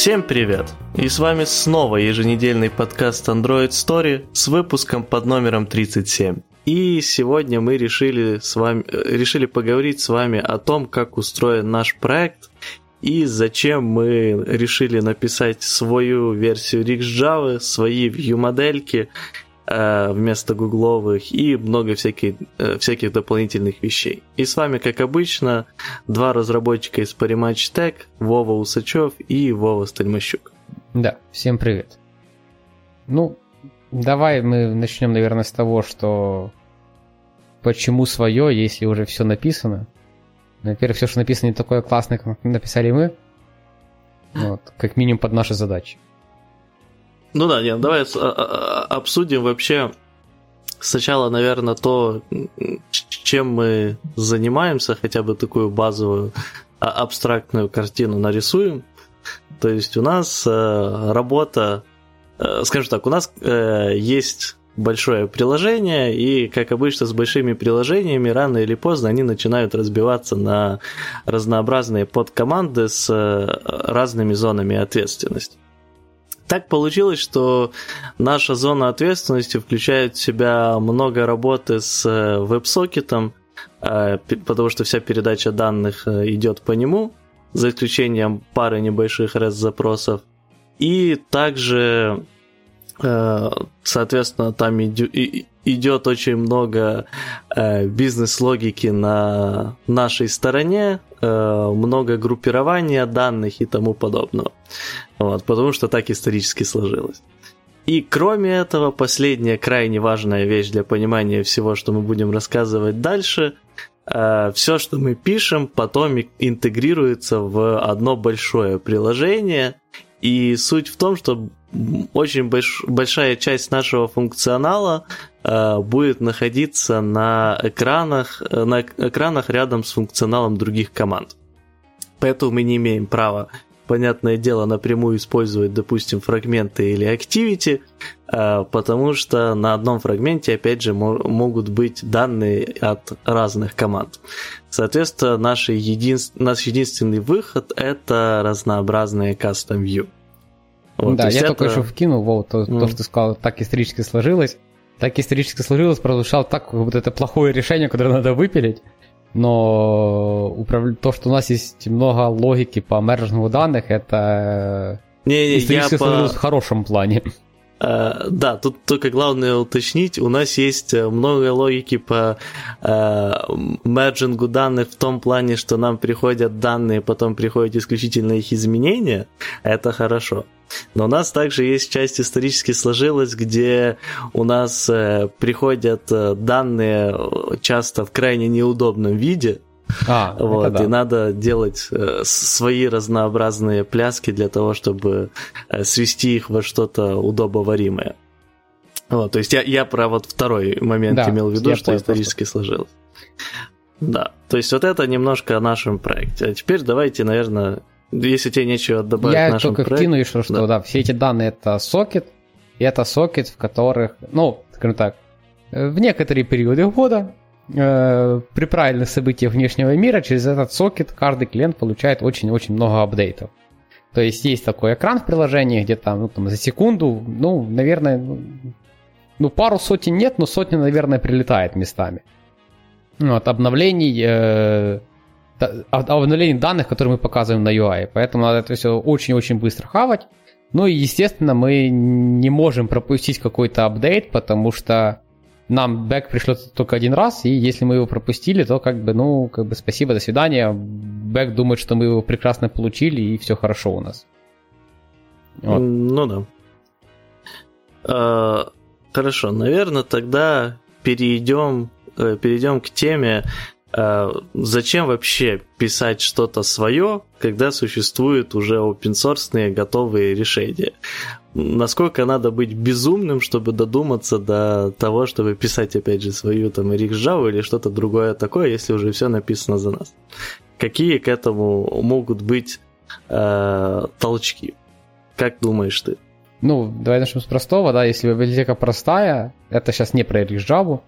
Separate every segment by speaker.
Speaker 1: Всем привет! И с вами снова еженедельный подкаст Android Story с выпуском под номером 37. И сегодня мы решили, с вами, э, решили поговорить с вами о том, как устроен наш проект и зачем мы решили написать свою версию RxJava, свои view-модельки вместо гугловых и много всяких, э, всяких дополнительных вещей. И с вами, как обычно, два разработчика из Parimatch Tech, Вова Усачев и Вова Стальмощук.
Speaker 2: Да, всем привет. Ну, давай мы начнем, наверное, с того, что почему свое, если уже все написано. Во-первых, все, что написано, не такое классное, как написали мы. Вот, как минимум под наши задачи.
Speaker 1: Ну да, нет, давай а, а, а, обсудим вообще сначала, наверное, то, чем мы занимаемся, хотя бы такую базовую абстрактную картину нарисуем. То есть у нас э, работа, э, скажем так, у нас э, есть большое приложение, и, как обычно, с большими приложениями рано или поздно они начинают разбиваться на разнообразные подкоманды с разными зонами ответственности. Так получилось, что наша зона ответственности включает в себя много работы с веб-сокетом, потому что вся передача данных идет по нему, за исключением пары небольших REST-запросов. И также Э, соответственно, там идет очень много э, бизнес-логики на нашей стороне, э, много группирования данных и тому подобного. Вот, потому что так исторически сложилось. И кроме этого, последняя крайне важная вещь для понимания всего, что мы будем рассказывать дальше, все, что мы пишем, потом интегрируется в одно большое приложение. И суть в том, что очень больш, большая часть нашего функционала э, будет находиться на экранах, э, на экранах рядом с функционалом других команд. Поэтому мы не имеем права, понятное дело, напрямую использовать, допустим, фрагменты или activity, э, потому что на одном фрагменте, опять же, мо- могут быть данные от разных команд. Соответственно, наш, един... наш единственный выход – это разнообразные custom view.
Speaker 2: Вот, да, я это... только что вкинул, вот, то, mm. то, что ты сказал, так исторически сложилось. Так исторически сложилось, прозвучало так, как будто это плохое решение, которое надо выпилить. Но управ... то, что у нас есть много логики по мержингу данных, это не, не, я по... в хорошем плане.
Speaker 1: Uh, да, тут только главное уточнить, у нас есть э, много логики по uh, мерджингу данных в том плане, что нам приходят данные, потом приходят исключительно их изменения, это хорошо. Но у нас также есть часть исторически сложилась, где у нас э, приходят э, данные э, часто в крайне неудобном виде. А, вот, да. И надо делать э, свои разнообразные пляски для того, чтобы э, свести их во что-то удобоваримое. Вот, то есть я, я про вот второй момент да, имел в виду, что исторически просто. сложилось. Да, то есть вот это немножко о нашем проекте. А теперь давайте, наверное, если тебе нечего добавить
Speaker 2: Я нашему только проекту. вкину еще, что да. да, все эти данные это сокет, и это сокет, в которых, ну, скажем так, в некоторые периоды года э, при правильных событиях внешнего мира через этот сокет каждый клиент получает очень-очень много апдейтов. То есть есть такой экран в приложении, где там, ну, там за секунду, ну, наверное, ну, ну, пару сотен нет, но сотня, наверное, прилетает местами. Вот, обновлений э, обновлений данных, которые мы показываем на UI. Поэтому надо это все очень-очень быстро хавать. Ну и, естественно, мы не можем пропустить какой-то апдейт, потому что нам бэк пришлет только один раз, и если мы его пропустили, то как бы, ну, как бы спасибо, до свидания. Бэк думает, что мы его прекрасно получили, и все хорошо у нас.
Speaker 1: Вот. Ну да. А, хорошо, наверное, тогда перейдем, э, перейдем к теме, а, зачем вообще писать что-то свое, когда существуют уже open source готовые решения? Насколько надо быть безумным, чтобы додуматься до того, чтобы писать, опять же, свою там RxJava или что-то другое такое, если уже все написано за нас? Какие к этому могут быть э, толчки? Как думаешь ты?
Speaker 2: Ну, давай начнем с простого, да, если библиотека простая, это сейчас не про RxJava,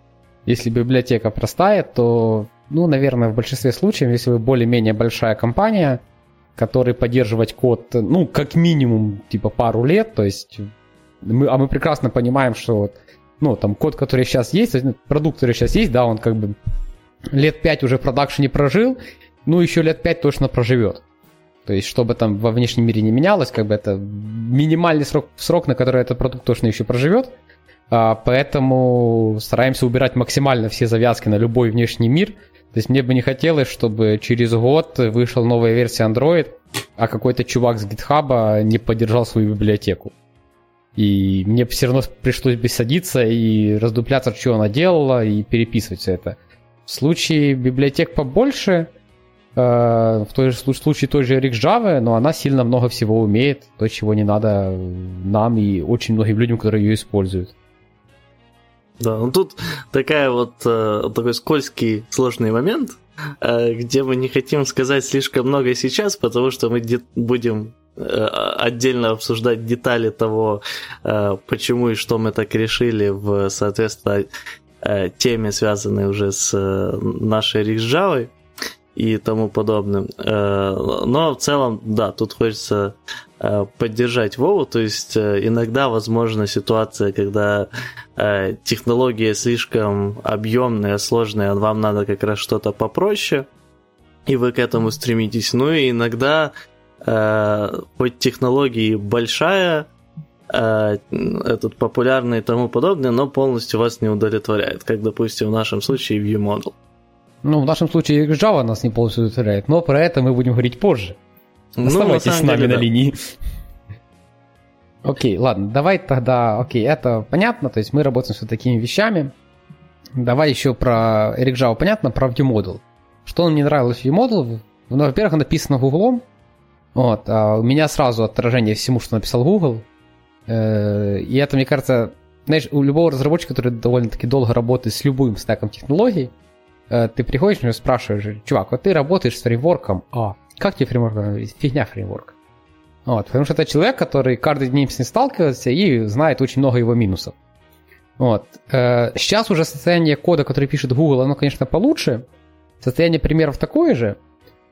Speaker 2: если библиотека простая, то ну, наверное, в большинстве случаев, если вы более-менее большая компания, который поддерживать код, ну, как минимум, типа, пару лет, то есть, мы, а мы прекрасно понимаем, что ну, там, код, который сейчас есть, продукт, который сейчас есть, да, он как бы лет 5 уже в продакшене прожил, ну, еще лет 5 точно проживет. То есть, чтобы там во внешнем мире не менялось, как бы это минимальный срок, срок на который этот продукт точно еще проживет. А, поэтому стараемся убирать максимально все завязки на любой внешний мир. То есть мне бы не хотелось, чтобы через год вышла новая версия Android, а какой-то чувак с GitHub не поддержал свою библиотеку. И мне все равно пришлось бы садиться и раздупляться, что она делала, и переписывать все это. В случае библиотек побольше, э, в той же случае той же Java, но она сильно много всего умеет, то, чего не надо нам и очень многим людям, которые ее используют.
Speaker 1: Да, ну тут такая вот э, такой скользкий, сложный момент, э, где мы не хотим сказать слишком много сейчас, потому что мы де- будем э, отдельно обсуждать детали того, почему и что мы так решили в соответствии э, теме, связанной уже с нашей рикс и тому подобным. Но в целом, да, тут хочется поддержать Вову. То есть иногда возможна ситуация, когда технология слишком объемная, сложная, вам надо как раз что-то попроще, и вы к этому стремитесь. Ну и иногда хоть технология большая, этот популярный и тому подобное, но полностью вас не удовлетворяет, как, допустим, в нашем случае ViewModel.
Speaker 2: Ну, в нашем случае Java нас не полностью удовлетворяет, но про это мы будем говорить позже. Ну, Оставайтесь ну, с нами деле, на да. линии. Окей, ладно, давай тогда, окей, это понятно, то есть мы работаем с вот такими вещами. Давай еще про Eric Java понятно, про ViewModel. Что мне нравилось в ViewModel? Ну, во-первых, написано Google, вот, а у меня сразу отражение всему, что написал Google. Э, и это, мне кажется, знаешь, у любого разработчика, который довольно-таки долго работает с любым стеком технологий, ты приходишь и спрашиваешь, чувак, вот ты работаешь с фреймворком А, как тебе фреймворк? Фигня фреймворк. Вот, потому что это человек, который каждый день с ним сталкивается и знает очень много его минусов. Вот. Э, сейчас уже состояние кода, который пишет Google, оно, конечно, получше. Состояние примеров такое же.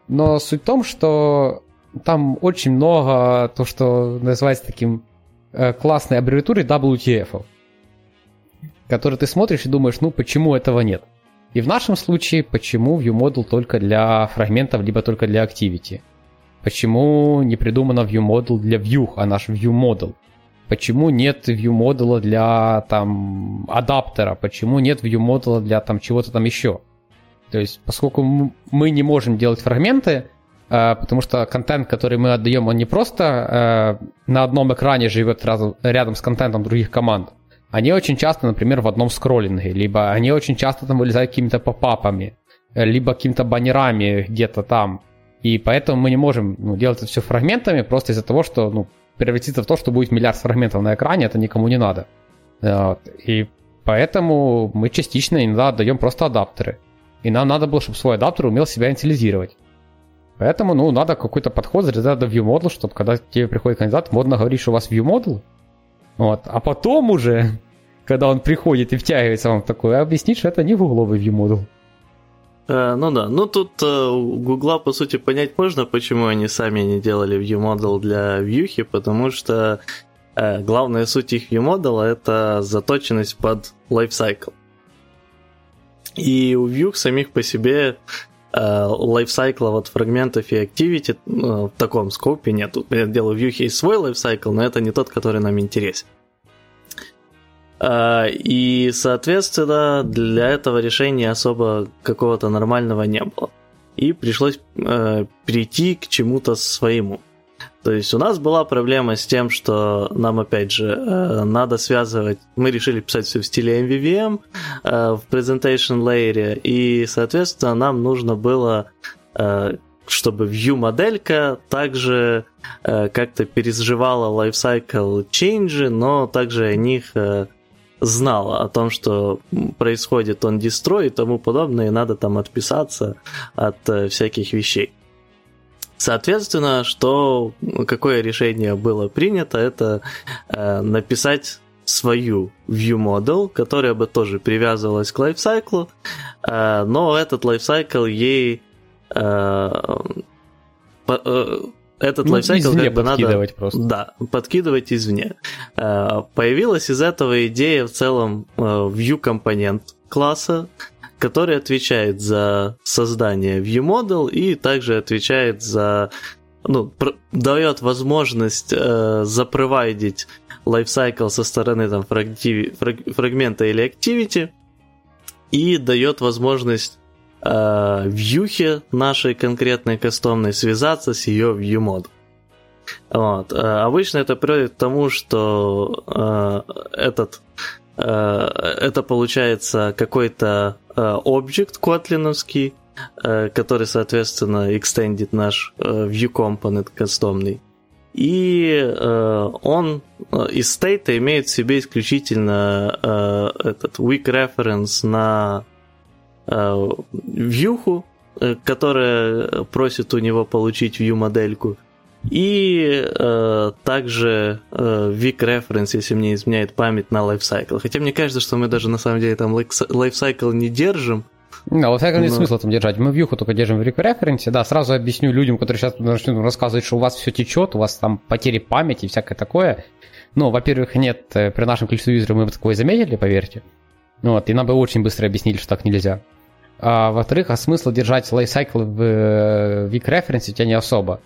Speaker 2: Но суть в том, что там очень много то, что называется таким э, классной аббревиатурой WTF. Который ты смотришь и думаешь, ну почему этого нет? И в нашем случае, почему ViewModel только для фрагментов, либо только для Activity? Почему не придумано ViewModel для View, а наш ViewModel? Почему нет ViewModel для там адаптера? Почему нет ViewModel для там чего-то там еще? То есть, поскольку мы не можем делать фрагменты, э, потому что контент, который мы отдаем, он не просто э, на одном экране живет рядом с контентом других команд, они очень часто, например, в одном скроллинге, либо они очень часто там вылезают какими-то попапами, э, либо какими-то баннерами где-то там. И поэтому мы не можем ну, делать это все фрагментами, просто из-за того, что ну, превратится в то, что будет миллиард фрагментов на экране, это никому не надо. Вот. И поэтому мы частично иногда отдаем просто адаптеры. И нам надо было, чтобы свой адаптер умел себя инициализировать. Поэтому, ну, надо какой-то подход за до ViewModel, чтобы когда тебе приходит кандидат, модно говорить, что у вас ViewModel, вот. А потом уже, когда он приходит и втягивается вам в такое, объяснить, что это не гугловый view-модул.
Speaker 1: Э, ну да, ну тут э, у Гугла, по сути, понять можно, почему они сами не делали view-модул для вьюхи, потому что э, главная суть их view-модула — это заточенность под lifecycle. И у Vue самих по себе лайфсайкла вот фрагментов и activity в таком скопе нету. Понятное дело, в Vue есть свой лайфсайкл, но это не тот, который нам интересен. И, соответственно, для этого решения особо какого-то нормального не было. И пришлось э, прийти к чему-то своему. То есть у нас была проблема с тем, что нам, опять же, э, надо связывать... Мы решили писать все в стиле MVVM э, в Presentation Layer, и, соответственно, нам нужно было э, чтобы view-моделька также как-то переживала lifecycle change, но также о них знала о том, что происходит он дестрой и тому подобное, и надо там отписаться от всяких вещей. Соответственно, что какое решение было принято, это э, написать свою view model, которая бы тоже привязывалась к лайфсайклу, э, но этот лайфсайкл ей э, по, э, этот ну, лайфсайкл как бы надо... просто. Да, подкидывать извне. Появилась из этого идея в целом view-компонент класса, который отвечает за создание ViewModel и также отвечает за ну, дает возможность э, запровайдить лайфсайкл со стороны там, фрагмента или activity и дает возможность э, вьюхе нашей конкретной кастомной связаться с ее ViewModel. Вот. Э, обычно это приводит к тому, что э, этот э, это получается какой-то э, объект котлиновский, Э, который, соответственно, экстендит наш э, view component кастомный. И э, он из стейта имеет в себе исключительно этот weak reference на вьюху, которая просит у него получить view модельку. И э, также э, weak reference, если мне изменяет память, на lifecycle. Хотя мне кажется, что мы даже на самом деле там lifecycle не держим,
Speaker 2: да, во всяком нет Но... смысла там держать. Мы вьюху только держим в референсе. Да, сразу объясню людям, которые сейчас начнут рассказывать, что у вас все течет, у вас там потери памяти и всякое такое. Ну, во-первых, нет, э, при нашем количестве юзеров мы бы такое заметили, поверьте. Ну, вот, и нам бы очень быстро объяснили, что так нельзя. А во-вторых, а смысла держать лайфсайкл в э, weak reference у тебя не особо.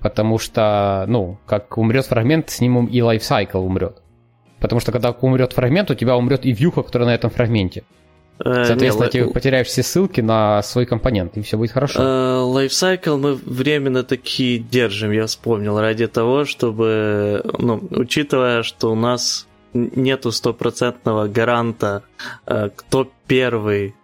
Speaker 2: Потому что, ну, как умрет фрагмент, с ним и лайфсайкл умрет. Потому что когда умрет фрагмент, у тебя умрет и вьюха, которая на этом фрагменте. Э, Соответственно, не, ты потеряешь все ссылки на свой компонент, и все будет хорошо.
Speaker 1: Э, мы временно такие держим, я вспомнил, ради того, чтобы, ну, учитывая, что у нас нету стопроцентного гаранта, э, кто первый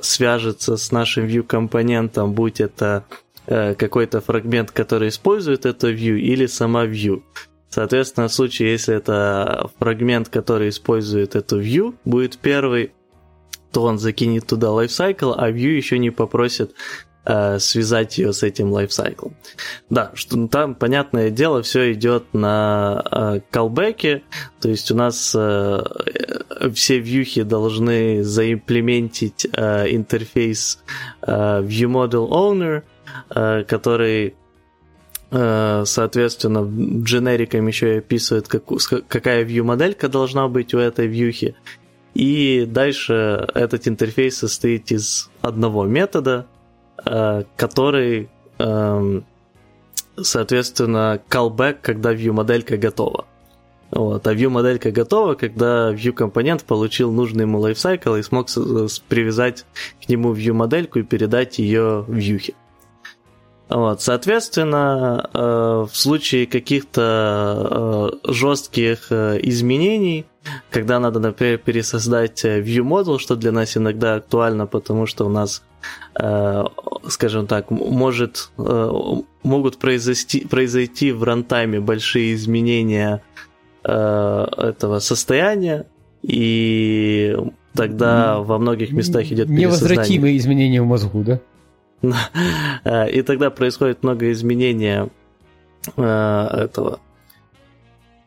Speaker 1: свяжется с нашим view-компонентом, будь это какой-то фрагмент, который использует это view, или сама view. Соответственно, в случае, если это фрагмент, который использует эту view, будет первый, то он закинет туда лайфсайкл, а Vue еще не попросит э, связать ее с этим лайфсайклом. Да, что там, понятное дело, все идет на э, колбеке, то есть у нас э, все вьюхи должны заимплементить э, интерфейс э, ViewModel Owner, э, который э, соответственно, дженериком еще и описывает, как, какая view-моделька должна быть у этой вьюхи, и дальше этот интерфейс состоит из одного метода, э, который, эм, соответственно, callback, когда view-моделька готова. Вот. А view-моделька готова, когда view-компонент получил нужный ему lifecycle и смог привязать к нему view-модельку и передать ее вьюхе. Вот, соответственно, э, в случае каких-то э, жестких изменений когда надо, например, пересоздать э, view model, что для нас иногда актуально, потому что у нас, э, скажем так, может, э, могут произойти, произойти в рантайме большие изменения этого состояния, и тогда во многих местах идет
Speaker 2: Невозвратимые изменения в мозгу, да?
Speaker 1: И тогда происходит много изменения этого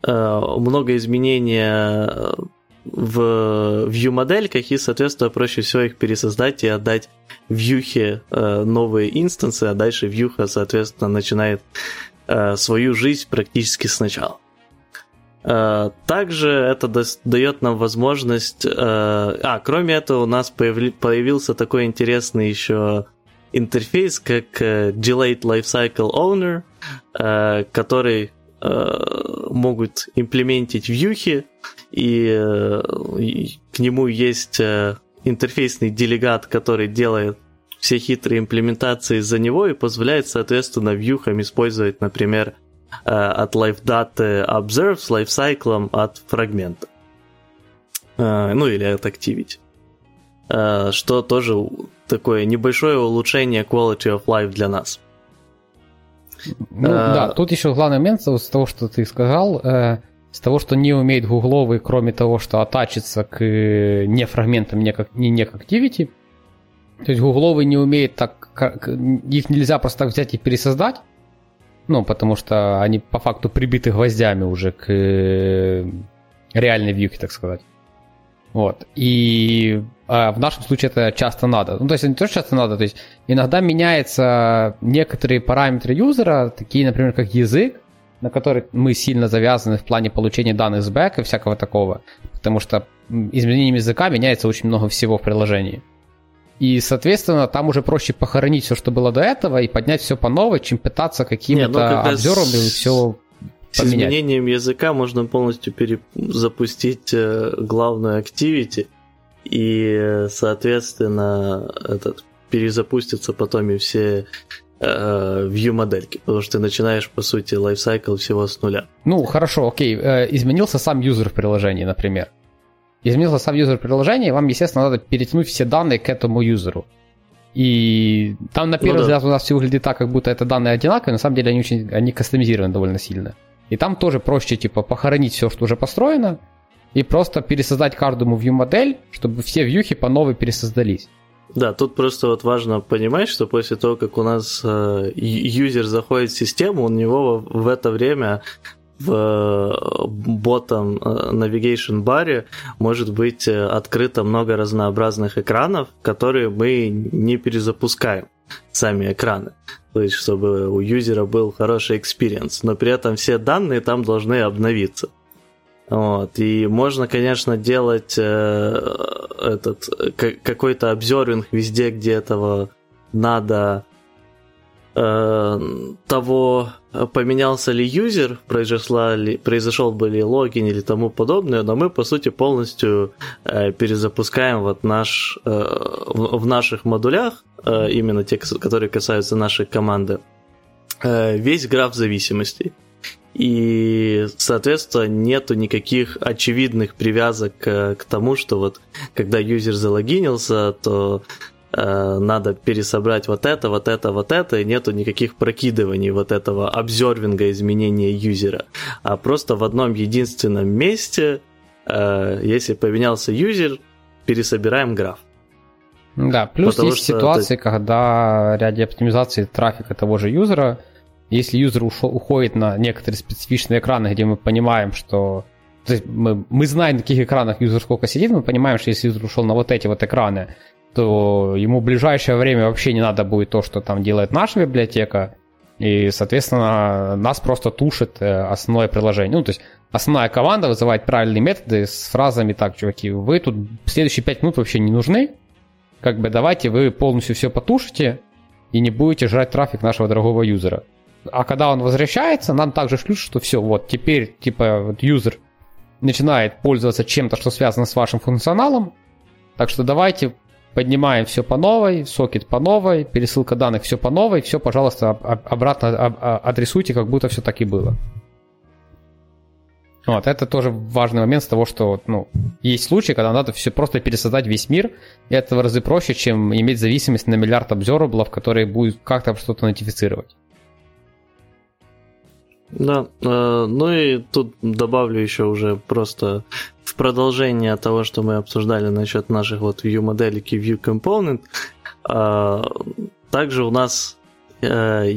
Speaker 1: Э, много изменения э, в view-модельках, и, соответственно, проще всего их пересоздать и отдать вьюхе э, новые инстансы, а дальше вьюха, соответственно, начинает свою жизнь практически сначала. Также это дает нам возможность... А, кроме этого, у нас появился такой интересный еще интерфейс, как Delayed Lifecycle Owner, который Э, могут имплементить вьюхи, и, э, к нему есть э, интерфейсный делегат, который делает все хитрые имплементации за него и позволяет, соответственно, вьюхам использовать, например, от LifeData Observe с lifecycle от фрагмента. Ну или от Activity. Что тоже такое небольшое улучшение quality of life для нас.
Speaker 2: Ну, а... Да, тут еще главный момент с того, что ты сказал, э, с того, что не умеет гугловый, кроме того, что атачиться к э, не фрагментам, не, как, не, не к activity. То есть гугловый не умеет так, как, их нельзя просто так взять и пересоздать, ну, потому что они по факту прибиты гвоздями уже к э, реальной вьюке, так сказать. Вот. И в нашем случае это часто надо. Ну, то есть не то, что часто надо, то есть иногда меняются некоторые параметры юзера, такие, например, как язык, на который мы сильно завязаны в плане получения данных с бэка и всякого такого, потому что изменением языка меняется очень много всего в приложении. И, соответственно, там уже проще похоронить все, что было до этого, и поднять все по новой, чем пытаться какими-то ну, обзорами все
Speaker 1: с поменять. изменением языка можно полностью перезапустить э, главную activity, и, соответственно, этот перезапустится потом и все э, view модельки, потому что ты начинаешь, по сути, лайфсайкл всего с нуля.
Speaker 2: Ну, хорошо, окей. Э, изменился сам юзер в приложении, например. Изменился сам юзер приложения, вам, естественно, надо перетянуть все данные к этому юзеру. И там на первый ну, взгляд да. у нас все выглядит так, как будто это данные одинаковые, на самом деле они очень они кастомизированы довольно сильно. И там тоже проще, типа, похоронить все, что уже построено, и просто пересоздать каждому view модель, чтобы все вьюхи по новой пересоздались.
Speaker 1: Да, тут просто вот важно понимать, что после того, как у нас э, юзер заходит в систему, у него в это время в э, ботом э, navigation баре может быть э, открыто много разнообразных экранов, которые мы не перезапускаем сами экраны. То есть, чтобы у юзера был хороший experience, но при этом все данные там должны обновиться. Вот. И можно, конечно, делать э, этот какой-то обзоринг везде, где этого надо э, того, поменялся ли юзер, произошла ли, произошел бы ли логин или тому подобное, но мы, по сути, полностью э, перезапускаем вот наш, э, в, в наших модулях, э, именно те, которые касаются нашей команды, э, весь граф зависимостей. И, соответственно, нету никаких очевидных привязок к, к тому, что вот когда юзер залогинился, то э, надо пересобрать вот это, вот это, вот это, и нету никаких прокидываний вот этого обзорвинга изменения юзера. А просто в одном единственном месте, э, если поменялся юзер, пересобираем граф.
Speaker 2: Да, плюс Потому есть ситуации, это... когда ради оптимизации трафика того же юзера если юзер ушел, уходит на некоторые специфичные экраны, где мы понимаем, что то есть мы, мы знаем, на каких экранах юзер сколько сидит, мы понимаем, что если юзер ушел на вот эти вот экраны, то ему в ближайшее время вообще не надо будет то, что там делает наша библиотека, и, соответственно, нас просто тушит э, основное приложение. Ну, то есть основная команда вызывает правильные методы с фразами так, чуваки, вы тут следующие 5 минут вообще не нужны, как бы давайте вы полностью все потушите и не будете жрать трафик нашего дорогого юзера. А когда он возвращается, нам также шлют, что все, вот теперь, типа, вот юзер начинает пользоваться чем-то, что связано с вашим функционалом. Так что давайте поднимаем все по новой, сокет по новой, пересылка данных все по новой, все, пожалуйста, обратно адресуйте, как будто все так и было. Вот, это тоже важный момент с того, что ну, есть случаи, когда надо все просто пересоздать весь мир, и это в разы проще, чем иметь зависимость на миллиард обзораблов, которые будут как-то что-то нотифицировать.
Speaker 1: Да, э, ну и тут добавлю еще уже просто в продолжение того, что мы обсуждали насчет наших вот view моделек и view component, э, также у нас э,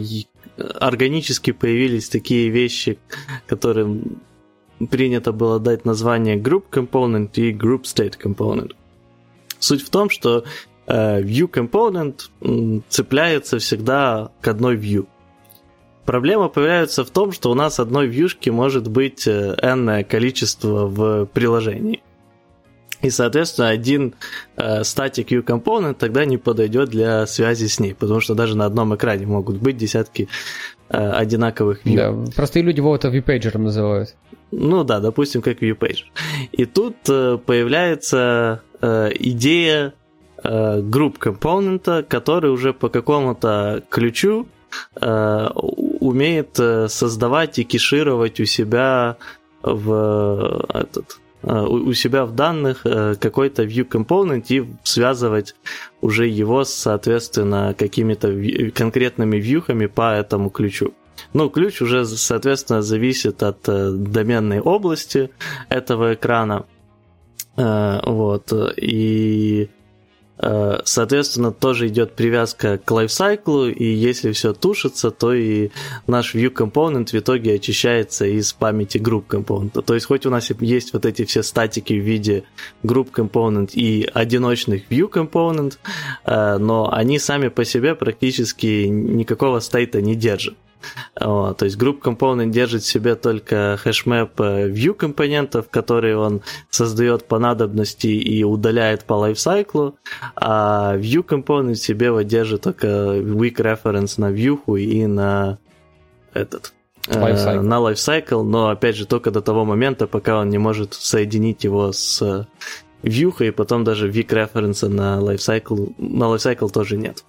Speaker 1: органически появились такие вещи, которым принято было дать название group component и group state component. Суть в том, что view component цепляется всегда к одной view – Проблема появляется в том, что у нас одной вьюшки может быть э, n количество в приложении. И, соответственно, один э, static view component тогда не подойдет для связи с ней, потому что даже на одном экране могут быть десятки э, одинаковых view.
Speaker 2: Да, простые люди его это viewpager называют.
Speaker 1: Ну да, допустим, как viewpager. И тут э, появляется э, идея э, групп компонента, который уже по какому-то ключу э, умеет э, создавать и кешировать у себя в этот э, у себя в данных э, какой-то view component и связывать уже его, соответственно, какими-то конкретными вьюхами по этому ключу. Ну, ключ уже, соответственно, зависит от доменной области этого экрана. Вот. И Э, соответственно, тоже идет привязка к лайфсайклу, и если все тушится, то и наш view component в итоге очищается из памяти group component. То есть хоть у нас есть вот эти все статики в виде group component и одиночных view component, э, но они сами по себе практически никакого стейта не держат. Вот, то есть Group Component держит в себе только хэшмэп э, view компонентов, которые он создает по надобности и удаляет по лайфсайклу, а View Component в себе вот держит только weak reference на view и на этот Lifecycle. Э, на lifecycle, но опять же только до того момента, пока он не может соединить его с view, и потом даже weak reference на lifecycle, на lifecycle тоже нет.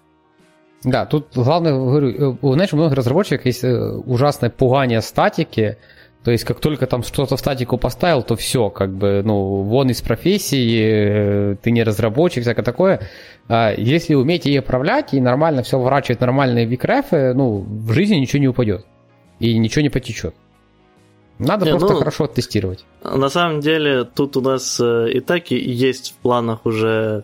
Speaker 2: Да, тут главное, говорю, э, знаешь, у многих разработчиков есть э, ужасное пугание статики, то есть, как только там что-то в статику поставил, то все, как бы, ну, вон из профессии, э, ты не разработчик, всякое такое. А если уметь ей управлять и нормально все вворачивать нормальные викрефы, ну, в жизни ничего не упадет и ничего не потечет. Надо не, просто ну, хорошо тестировать.
Speaker 1: На самом деле, тут у нас э, и так и есть в планах уже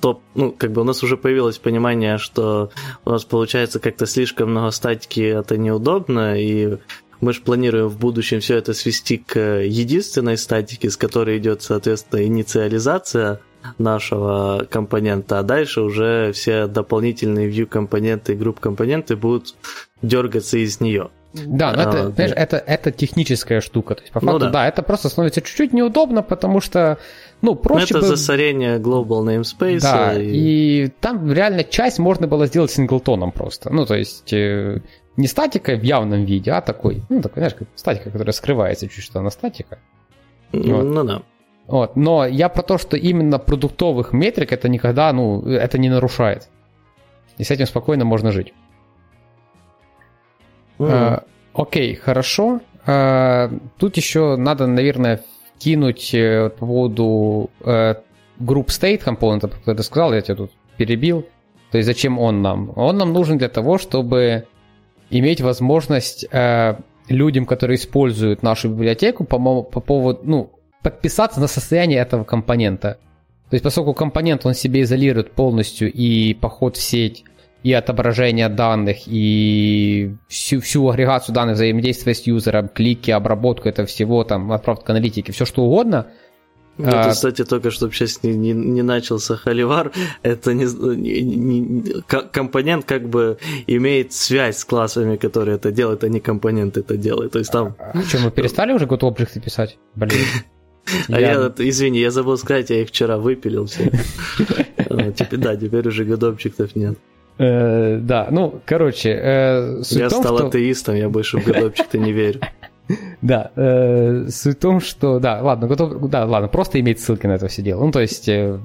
Speaker 1: топ, ну, как бы у нас уже появилось понимание, что у нас получается как-то слишком много статики, это неудобно, и мы же планируем в будущем все это свести к единственной статике, с которой идет, соответственно, инициализация нашего компонента, а дальше уже все дополнительные view компоненты и групп компоненты будут дергаться из нее.
Speaker 2: Да, но это, а, знаешь, это, это техническая штука. То есть, по ну факту, ну, да. да, это просто становится чуть-чуть неудобно, потому что, ну, проще
Speaker 1: Это бы... засорение global namespace.
Speaker 2: Да, и... и там реально часть можно было сделать синглтоном просто. Ну, то есть, э, не статикой в явном виде, а такой, ну, такой, знаешь, как статика, которая скрывается чуть что она статика.
Speaker 1: Вот. Ну, да.
Speaker 2: Вот. Но я про то, что именно продуктовых метрик это никогда, ну, это не нарушает. И с этим спокойно можно жить. Mm. окей, хорошо. А, тут еще надо, наверное, кинуть э, по поводу э, Group State компонента, как ты сказал, я тебя тут перебил. То есть зачем он нам? Он нам нужен для того, чтобы иметь возможность э, людям, которые используют нашу библиотеку, по, по поводу, ну, подписаться на состояние этого компонента. То есть поскольку компонент он себе изолирует полностью и поход в сеть, и отображение данных, и всю, всю агрегацию данных, взаимодействие с юзером, клики, обработку этого всего, там, отправка аналитики, все что угодно.
Speaker 1: Ну, а, кстати, только чтобы сейчас не, не, не начался холивар, это не, не, не, компонент как бы имеет связь с классами, которые это делают, а не компонент это делает. То есть там...
Speaker 2: А, что, мы перестали уже год объекты писать? Блин.
Speaker 1: А я, извини, я забыл сказать, я их вчера выпилил все. Да, теперь уже годобчиков нет.
Speaker 2: Э, да, ну, короче, э,
Speaker 1: Я том, стал что... атеистом, я больше в годовчик-то не верю.
Speaker 2: Да, э, суть в том, что, да, ладно, готов, да, ладно, просто иметь ссылки на это все дело. Ну, то есть, э,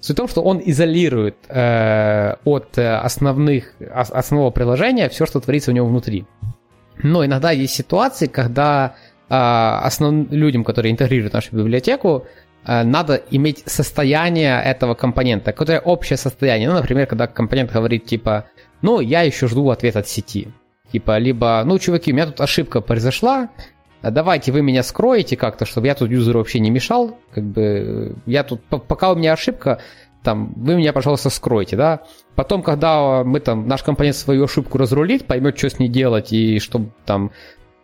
Speaker 2: суть в том, что он изолирует э, от основных, основного приложения все, что творится у него внутри. Но иногда есть ситуации, когда э, основным людям, которые интегрируют нашу библиотеку, Э, надо иметь состояние этого компонента, какое-то общее состояние. Ну, например, когда компонент говорит типа, ну, я еще жду ответ от сети. Типа, либо, ну, чуваки, у меня тут ошибка произошла, давайте вы меня скроете как-то, чтобы я тут юзеру вообще не мешал, как бы, я тут, пока у меня ошибка, там, вы меня, пожалуйста, скройте, да. Потом, когда мы там, наш компонент свою ошибку разрулит, поймет, что с ней делать, и чтобы там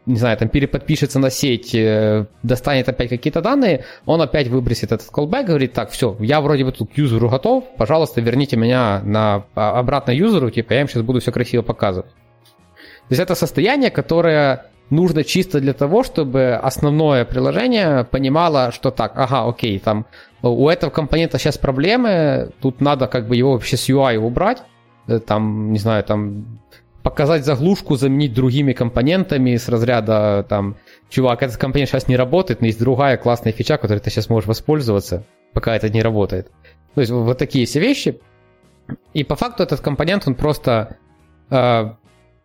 Speaker 2: не знаю, там переподпишется на сеть, э, достанет опять какие-то данные, он опять выбросит этот callback, говорит, так, все, я вроде бы тут к юзеру готов, пожалуйста, верните меня на, а, обратно юзеру, типа, я им сейчас буду все красиво показывать. То есть это состояние, которое нужно чисто для того, чтобы основное приложение понимало, что так, ага, окей, там у этого компонента сейчас проблемы, тут надо как бы его вообще с UI убрать, э, там, не знаю, там показать заглушку, заменить другими компонентами с разряда там, чувак, этот компонент сейчас не работает, но есть другая классная фича, которой ты сейчас можешь воспользоваться, пока это не работает. То есть вот такие все вещи. И по факту этот компонент, он просто э,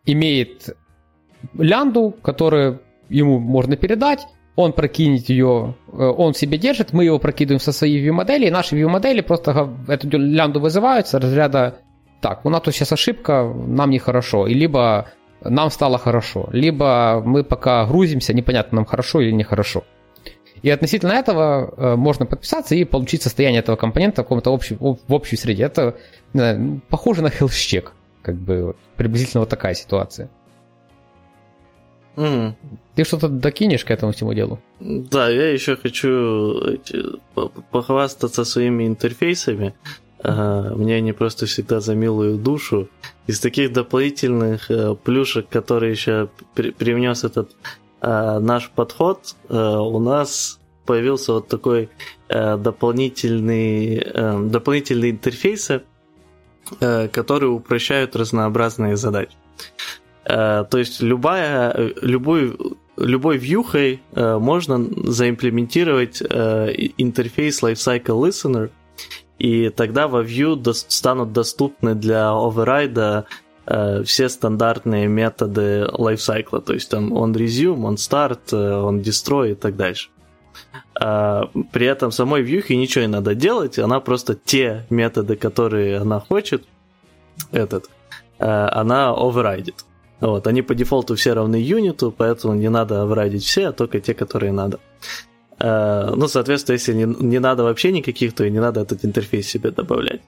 Speaker 2: имеет лянду, которую ему можно передать, он прокинет ее, э, он себе держит, мы его прокидываем со своей view-модели, и наши view-модели просто эту лянду вызывают с разряда так, у нас тут сейчас ошибка, нам нехорошо, и либо нам стало хорошо, либо мы пока грузимся, непонятно, нам хорошо или нехорошо. И относительно этого э, можно подписаться и получить состояние этого компонента в каком-то общем, в общей среде. Это знаю, похоже на health как бы вот, приблизительно вот такая ситуация. Mm. Ты что-то докинешь к этому всему делу?
Speaker 1: Да, я еще хочу похвастаться своими интерфейсами. Мне они просто всегда за милую душу. Из таких дополнительных э, плюшек, которые еще привнес этот э, наш подход, э, у нас появился вот такой дополнительный, дополнительный интерфейсы, которые упрощают разнообразные задачи. То есть любая, любой, любой вьюхой можно заимплементировать интерфейс Lifecycle Listener, и тогда во Vue до- станут доступны для оверрайда э, все стандартные методы лайфсайкла, то есть там on resume, on start, э, on destroy и так дальше. Э, при этом самой вьюхе ничего не надо делать, она просто те методы, которые она хочет, этот, э, она оверрайдит. Вот, они по дефолту все равны юниту, поэтому не надо оверрайдить все, а только те, которые надо. Э, ну, соответственно, если не, не надо вообще никаких, то и не надо этот интерфейс себе добавлять.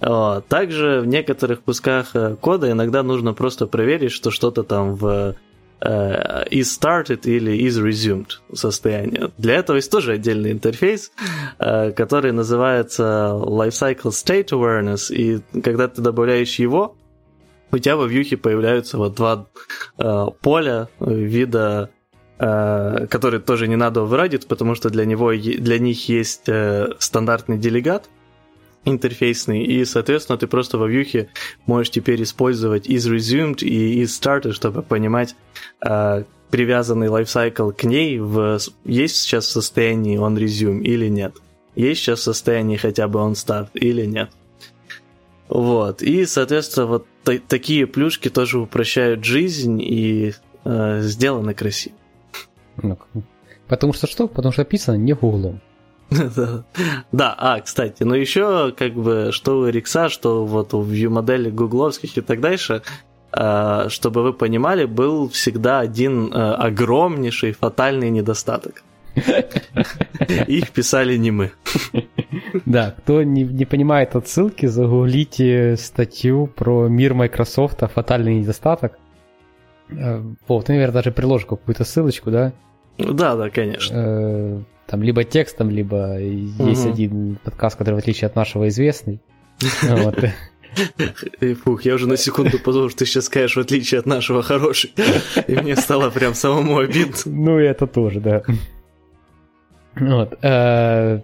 Speaker 1: Также в некоторых кусках э, кода иногда нужно просто проверить, что что-то там в uh, is started или is resumed состояние. Для этого есть тоже отдельный интерфейс, который называется Lifecycle State Awareness, и когда ты добавляешь его, у тебя во вьюхе появляются вот два поля вида Э, который тоже не надо в потому что для, него, для них есть э, стандартный делегат интерфейсный, и, соответственно, ты просто во вьюхе можешь теперь использовать is resumed и is started, чтобы понимать э, привязанный лайфсайкл к ней, в, есть сейчас в состоянии он resume или нет. Есть сейчас в состоянии хотя бы он start или нет. Вот. И, соответственно, вот та- такие плюшки тоже упрощают жизнь и э, сделаны красиво.
Speaker 2: Ну, потому что что? Потому что описано не гуглом.
Speaker 1: Да, а, кстати, ну еще как бы, что у Рикса, что вот у view-модели гугловских и так дальше, а, чтобы вы понимали, был всегда один а, огромнейший фатальный недостаток. Их писали не мы.
Speaker 2: Да, кто не, не понимает отсылки, загуглите статью про мир Microsoft, фатальный недостаток. Вот, ты, наверное, даже приложишь какую-то ссылочку, да?
Speaker 1: Да, да, конечно. Э,
Speaker 2: там либо текстом, либо есть один подкаст, который, в отличие от нашего, известный.
Speaker 1: Фух, я уже на секунду подумал, что ты сейчас скажешь, в отличие от нашего, хороший. И мне стало прям самому обидно.
Speaker 2: Ну, это тоже, да. Вот. Э,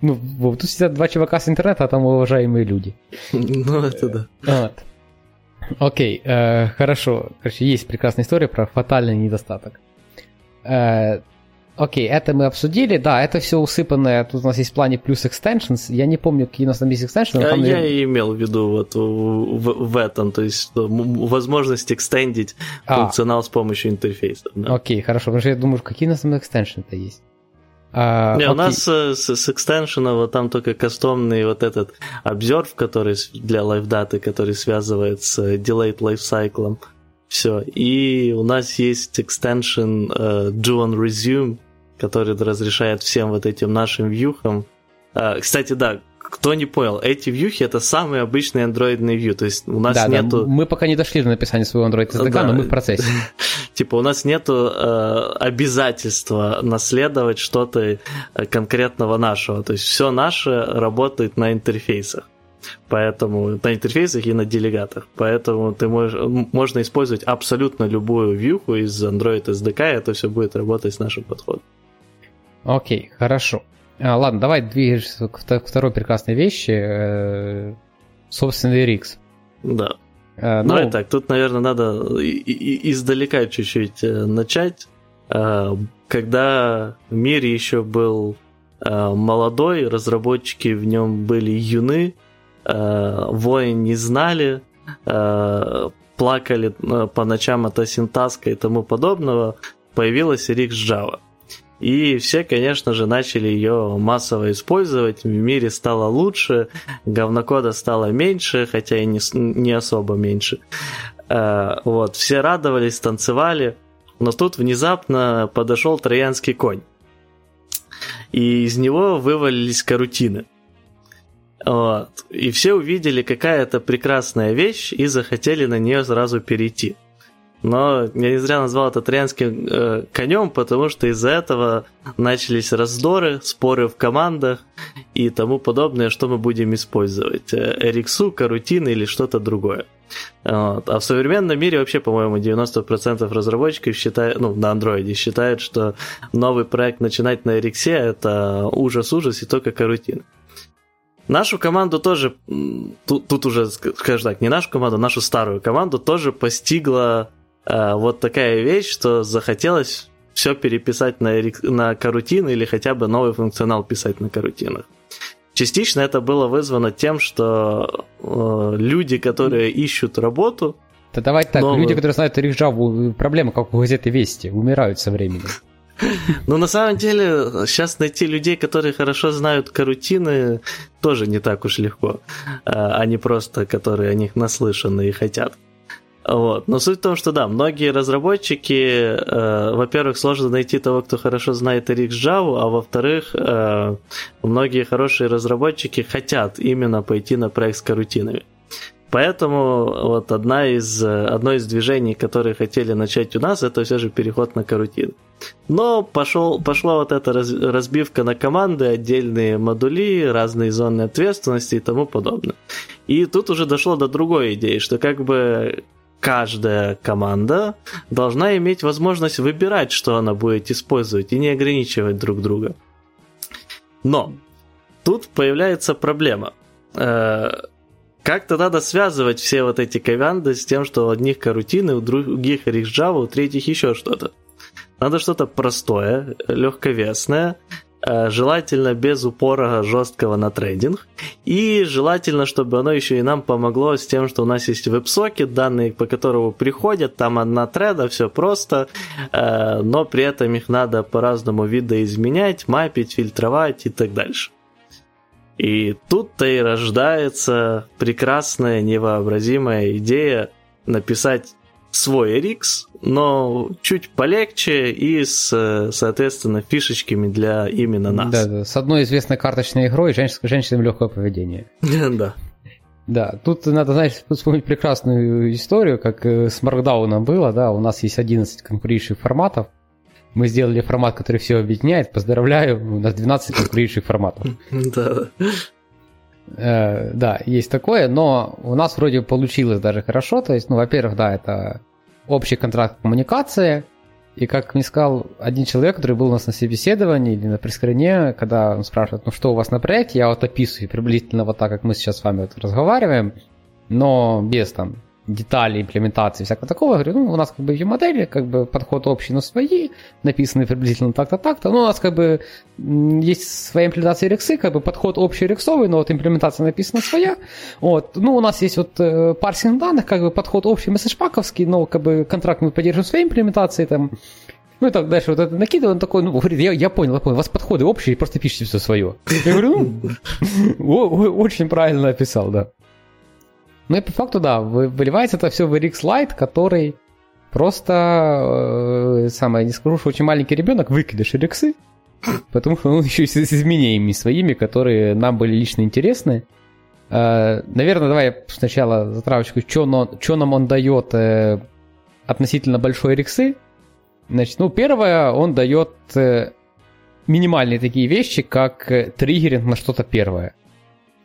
Speaker 2: ну, тут сидят два чувака с интернета, а там уважаемые люди.
Speaker 1: Ну, это да.
Speaker 2: Вот. Окей, э, хорошо. Короче, есть прекрасная история про фатальный недостаток. Э, окей, это мы обсудили. Да, это все усыпанное. Тут у нас есть в плане плюс extensions. Я не помню, какие у нас там есть extensions.
Speaker 1: Там, я наверное... имел в виду вот в, в, этом, то есть возможность экстендить а. функционал с помощью интерфейса.
Speaker 2: Да. Окей, хорошо. Потому что я думаю, какие у нас там экстеншны-то есть.
Speaker 1: А, Не, у нас э, с, с экстеншена вот там только кастомный вот этот обзор, который для лайфдаты, который связывает с delayed lifecycle. Все. И у нас есть extension uh, do on resume, который разрешает всем вот этим нашим вьюхам. Uh, кстати, да, кто не понял, эти вьюхи это самый обычный андроидный вью, то есть у нас да, нету...
Speaker 2: Да, мы пока не дошли до написания своего Android SDK, да. но мы в процессе.
Speaker 1: Типа у нас нету э, обязательства наследовать что-то э, конкретного нашего, то есть все наше работает на интерфейсах. Поэтому на интерфейсах и на делегатах. Поэтому ты можешь, можно использовать абсолютно любую вьюху из Android SDK, и это все будет работать с нашим подходом.
Speaker 2: Окей, хорошо. А, ладно, давай движемся к второй прекрасной вещи. Э, собственный Рикс.
Speaker 1: Да. А, ну, Давай так, тут, наверное, надо издалека чуть-чуть э, начать. А, когда мир еще был молодой, разработчики в нем были юны, воин не знали, плакали по ночам от асинтаска и тому подобного, появилась Rix Java. И все, конечно же, начали ее массово использовать. В мире стало лучше, говнокода стало меньше, хотя и не, не особо меньше. Э, вот, все радовались, танцевали. Но тут внезапно подошел троянский конь. и из него вывалились карутины. Вот. И все увидели, какая это прекрасная вещь, и захотели на нее сразу перейти. Но я не зря назвал это троянским э, конем, потому что из-за этого начались раздоры, споры в командах и тому подобное, что мы будем использовать. Эриксу, карутин или что-то другое. Вот. А в современном мире вообще, по-моему, 90% разработчиков считают, ну, на андроиде считают, что новый проект начинать на Эриксе это ужас-ужас и только карутин. Нашу команду тоже, тут, тут уже, скажем так, не нашу команду, нашу старую команду тоже постигла э, вот такая вещь, что захотелось все переписать на, на карутин или хотя бы новый функционал писать на карутинах. Частично это было вызвано тем, что э, люди, которые ищут работу...
Speaker 2: Да давайте так, новые... люди, которые знают Рижаву, проблема, как у газеты Вести, умирают со временем.
Speaker 1: Ну, на самом деле, сейчас найти людей, которые хорошо знают карутины, тоже не так уж легко, а не просто, которые о них наслышаны и хотят. Вот. Но суть в том, что да, многие разработчики, э, во-первых, сложно найти того, кто хорошо знает RX Java, а во-вторых, э, многие хорошие разработчики хотят именно пойти на проект с карутинами. Поэтому вот одна из, одно из движений, которые хотели начать у нас, это все же переход на карутин. Но пошел, пошла вот эта раз, разбивка на команды, отдельные модули, разные зоны ответственности и тому подобное. И тут уже дошло до другой идеи, что как бы каждая команда должна иметь возможность выбирать, что она будет использовать, и не ограничивать друг друга. Но тут появляется проблема. Э, как-то надо связывать все вот эти команды с тем, что у одних карутины, у других Java, у третьих еще что-то. Надо что-то простое, легковесное, желательно без упора жесткого на трейдинг. И желательно, чтобы оно еще и нам помогло с тем, что у нас есть веб-сокет, данные по которому приходят, там одна треда, все просто, э, но при этом их надо по-разному видоизменять, мапить, фильтровать и так дальше. И тут-то и рождается прекрасная, невообразимая идея написать свой RX, но чуть полегче и с, соответственно, фишечками для именно нас.
Speaker 2: Да, да, с одной известной карточной игрой женщин, женщинам легкое поведение.
Speaker 1: Да.
Speaker 2: Да, тут надо, знаешь, вспомнить прекрасную историю, как э, с Markdown было, да, у нас есть 11 конкурирующих форматов, мы сделали формат, который все объединяет, поздравляю, у нас 12 конкурирующих форматов.
Speaker 1: Да.
Speaker 2: Э, да, есть такое, но у нас вроде получилось даже хорошо. То есть, ну, во-первых, да, это общий контракт коммуникации. И как мне сказал один человек, который был у нас на собеседовании или на прескрине, когда он спрашивает, ну что у вас на проекте, я вот описываю приблизительно вот так, как мы сейчас с вами вот разговариваем, но без там деталей имплементации, всякого такого. Я говорю, ну, у нас как бы в модели как бы подход общий, но свои, написаны приблизительно так-то, так-то. Ну, у нас как бы есть своя имплементация рексы, как бы подход общий рексовый, но вот имплементация написана своя. Вот. Ну, у нас есть вот э, парсинг данных, как бы подход общий месседжпаковский, но как бы контракт мы поддерживаем своей имплементацией, там, ну и так дальше вот это накидываю, он такой, ну, говорит, я, я понял, я понял, у вас подходы общие, просто пишите все свое. Я говорю, ну, очень правильно описал, да. Ну и по факту, да, выливается это все в RX Lite, который просто, э, самое, не скажу, что очень маленький ребенок, выкидыш RX, потому что он еще и с изменениями своими, которые нам были лично интересны. Э, наверное, давай я сначала затравочку, что нам он дает э, относительно большой RX. Значит, ну, первое, он дает э, минимальные такие вещи, как э, триггеринг на что-то первое.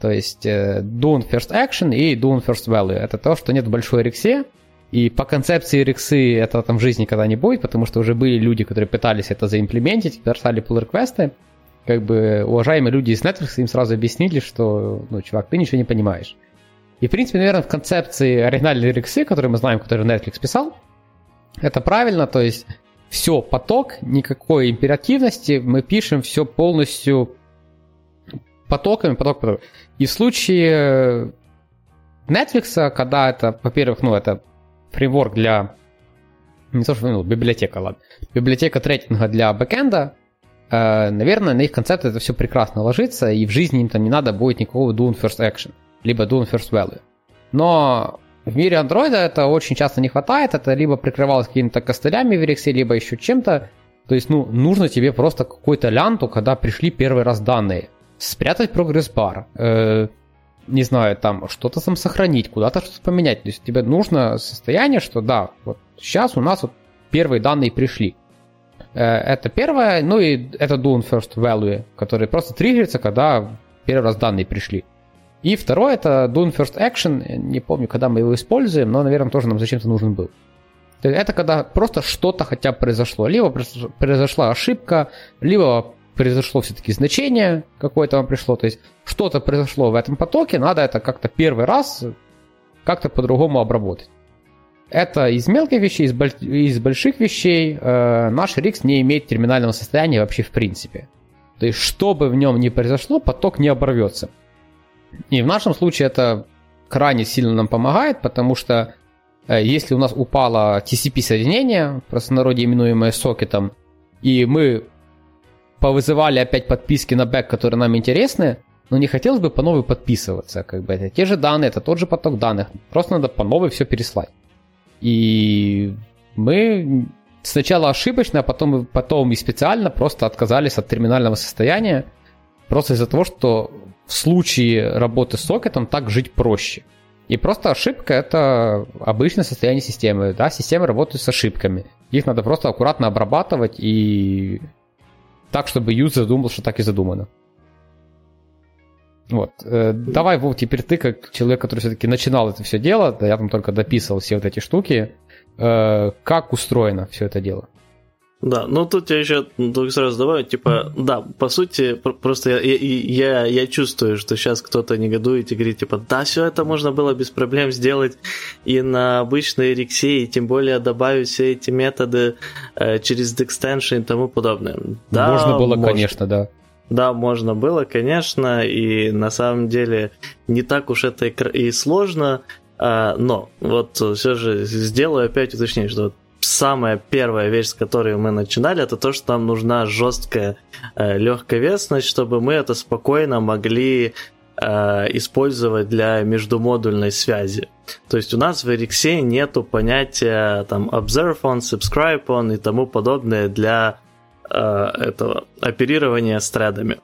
Speaker 2: То есть э, Doing First Action и Doing First Value. Это то, что нет в большой рексе. И по концепции рексы это там в жизни когда не будет, потому что уже были люди, которые пытались это заимплементить, писали pull реквесты Как бы уважаемые люди из Netflix им сразу объяснили, что, ну, чувак, ты ничего не понимаешь. И, в принципе, наверное, в концепции оригинальной рексы, которую мы знаем, которую Netflix писал, это правильно, то есть все поток, никакой императивности, мы пишем все полностью потоками, поток, поток. И в случае Netflix, когда это, во-первых, ну, это фреймворк для... Не то, что, ну, библиотека, ладно. Библиотека трекинга для бэкэнда, э, наверное, на их концепт это все прекрасно ложится, и в жизни им там не надо будет никакого doing first action, либо doing first value. Но в мире андроида это очень часто не хватает, это либо прикрывалось какими-то костылями в Rx, либо еще чем-то, То есть, ну, нужно тебе просто какую-то лянту, когда пришли первый раз данные. Спрятать прогресс-бар, э, не знаю, там что-то там сохранить, куда-то что-то поменять. То есть тебе нужно состояние, что да, вот сейчас у нас вот первые данные пришли. Э, это первое, ну и это doing first value, который просто триггерится, когда первый раз данные пришли. И второе это doing first action, не помню, когда мы его используем, но, наверное, тоже нам зачем-то нужен был. Это когда просто что-то хотя бы произошло. Либо произошла ошибка, либо произошло все-таки значение какое-то вам пришло. То есть что-то произошло в этом потоке, надо это как-то первый раз как-то по-другому обработать. Это из мелких вещей, из, боль- из больших вещей э, наш RX не имеет терминального состояния вообще в принципе. То есть, что бы в нем ни произошло, поток не оборвется. И в нашем случае это крайне сильно нам помогает, потому что э, если у нас упало TCP-соединение, в простонародье именуемое сокетом, и мы повызывали опять подписки на бэк, которые нам интересны, но не хотелось бы по новой подписываться. Как бы это те же данные, это тот же поток данных. Просто надо по новой все переслать. И мы сначала ошибочно, а потом, потом и специально просто отказались от терминального состояния, просто из-за того, что в случае работы с сокетом так жить проще. И просто ошибка это обычное состояние системы. Да, системы работают с ошибками. Их надо просто аккуратно обрабатывать и так, чтобы юзер думал, что так и задумано. Вот. Э, давай, Вов, теперь ты, как человек, который все-таки начинал это все дело, да, я там только дописывал все вот эти штуки, э, как устроено все это дело?
Speaker 1: Да, ну тут я еще только сразу добавлю, типа, да, по сути, просто я, я, я чувствую, что сейчас кто-то негодует и говорит, типа, да, все это можно было без проблем сделать и на обычной рексе, и тем более добавить все эти методы э, через Dextension и тому подобное.
Speaker 2: Да, можно было, можно. конечно, да.
Speaker 1: Да, можно было, конечно, и на самом деле не так уж это и сложно, а, но вот все же сделаю опять уточнение, что самая первая вещь, с которой мы начинали, это то, что нам нужна жесткая э, легковесность, чтобы мы это спокойно могли э, использовать для междумодульной связи. То есть у нас в Elixir нету понятия там observe on, subscribe on и тому подобное для э, этого оперирования с тредами.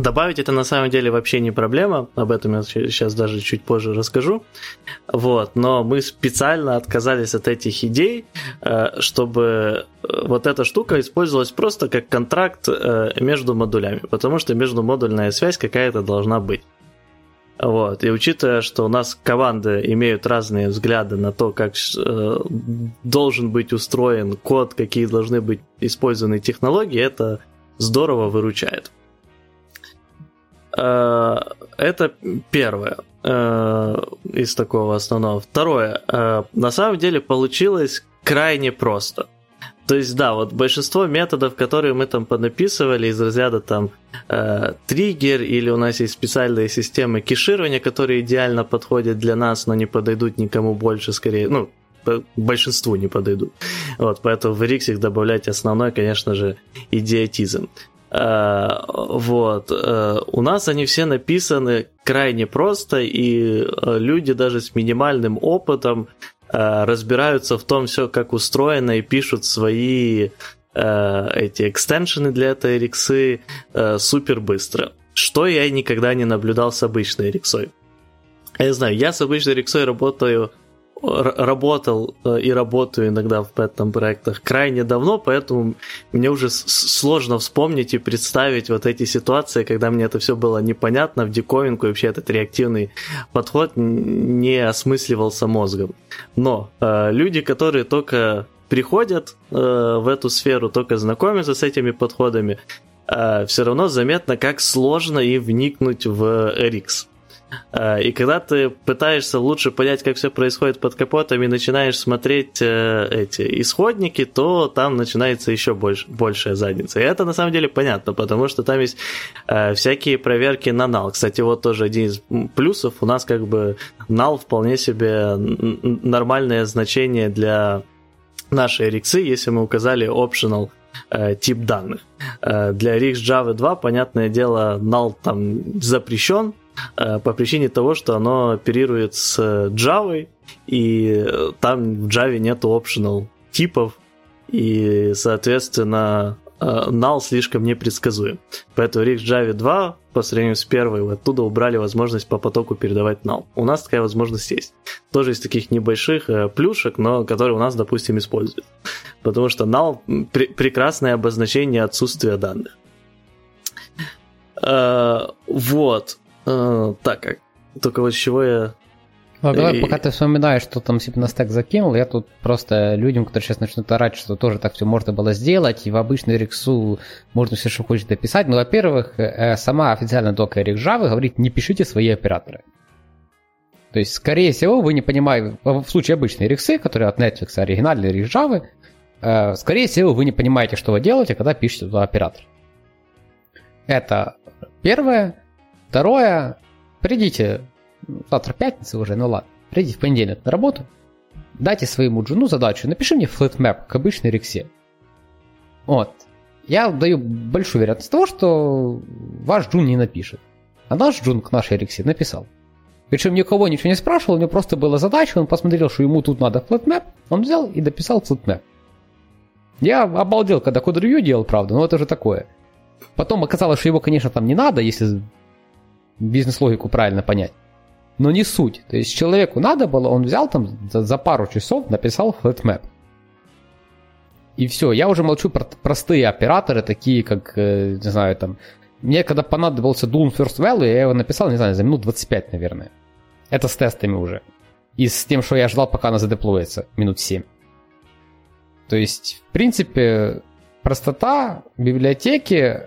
Speaker 1: Добавить это на самом деле вообще не проблема, об этом я сейчас даже чуть позже расскажу. Вот, но мы специально отказались от этих идей, э, чтобы э, вот эта штука использовалась просто как контракт э, между модулями, потому что междумодульная связь какая-то должна быть. Вот. И учитывая, что у нас команды имеют разные взгляды на то, как э, должен быть устроен код, какие должны быть использованы технологии, это здорово выручает. Э, это первое э, из такого основного. Второе. Э, на самом деле получилось крайне просто. То есть, да, вот большинство методов, которые мы там понаписывали из разряда там э, триггер или у нас есть специальные системы кеширования, которые идеально подходят для нас, но не подойдут никому больше, скорее, ну, большинству не подойдут. Вот, поэтому в RX их добавлять основной, конечно же, идиотизм. Э, вот. Э, у нас они все написаны крайне просто, и э, люди даже с минимальным опытом разбираются в том все, как устроено, и пишут свои эти экстеншены для этой рексы супер быстро. Что я никогда не наблюдал с обычной рексой. Я знаю, я с обычной рексой работаю работал э, и работаю иногда в пэттом проектах крайне давно, поэтому мне уже сложно вспомнить и представить вот эти ситуации, когда мне это все было непонятно, в диковинку, и вообще этот реактивный подход не осмысливался мозгом. Но э, люди, которые только приходят э, в эту сферу, только знакомятся с этими подходами, э, все равно заметно, как сложно и вникнуть в RX. Э, и когда ты пытаешься лучше понять, как все происходит под капотом, и начинаешь смотреть э, эти исходники, то там начинается еще больше, большая задница. И это на самом деле понятно, потому что там есть э, всякие проверки на null. Кстати, вот тоже один из плюсов. У нас как бы null вполне себе нормальное значение для нашей рексы, если мы указали optional тип данных. Для RX Java 2, понятное дело, null там запрещен, по причине того, что оно оперирует с Java, и там в Java нету optional типов, и, соответственно, э, null слишком непредсказуем. Поэтому Rix Java 2 по сравнению с первой оттуда убрали возможность по потоку передавать null. У нас такая возможность есть. Тоже из таких небольших э, плюшек, но которые у нас, допустим, используют. Потому что null пр- прекрасное обозначение отсутствия данных. Э, вот. Э, так, как только вот с чего я
Speaker 2: ну, давай, и... пока ты вспоминаешь, что там себе на стек закинул, я тут просто людям, которые сейчас начнут орать, что тоже так все можно было сделать, и в обычную рексу можно все, что хочешь дописать. Ну, во-первых, э, сама официальная дока Java говорит, не пишите свои операторы. То есть, скорее всего, вы не понимаете, в случае обычной рексы, которые от Netflix, оригинальные рекс Java, э, скорее всего, вы не понимаете, что вы делаете, когда пишете туда оператор. Это первое. Второе, придите завтра пятница уже, ну ладно, придите в понедельник на работу, дайте своему джуну задачу, напиши мне флетмэп к обычной рексе. Вот. Я даю большую вероятность того, что ваш джун не напишет. А наш джун к нашей рексе написал. Причем никого ничего не спрашивал, у него просто была задача, он посмотрел, что ему тут надо flatmap, он взял и дописал flatmap. Я обалдел, когда код-ревью делал, правда, но это же такое. Потом оказалось, что его, конечно, там не надо, если бизнес-логику правильно понять но не суть. То есть человеку надо было, он взял там за, за пару часов, написал flatmap. И все, я уже молчу про простые операторы, такие как, э, не знаю, там, мне когда понадобился Doom First Value, я его написал, не знаю, за минут 25, наверное. Это с тестами уже. И с тем, что я ждал, пока она задеплоится, минут 7. То есть, в принципе, простота библиотеки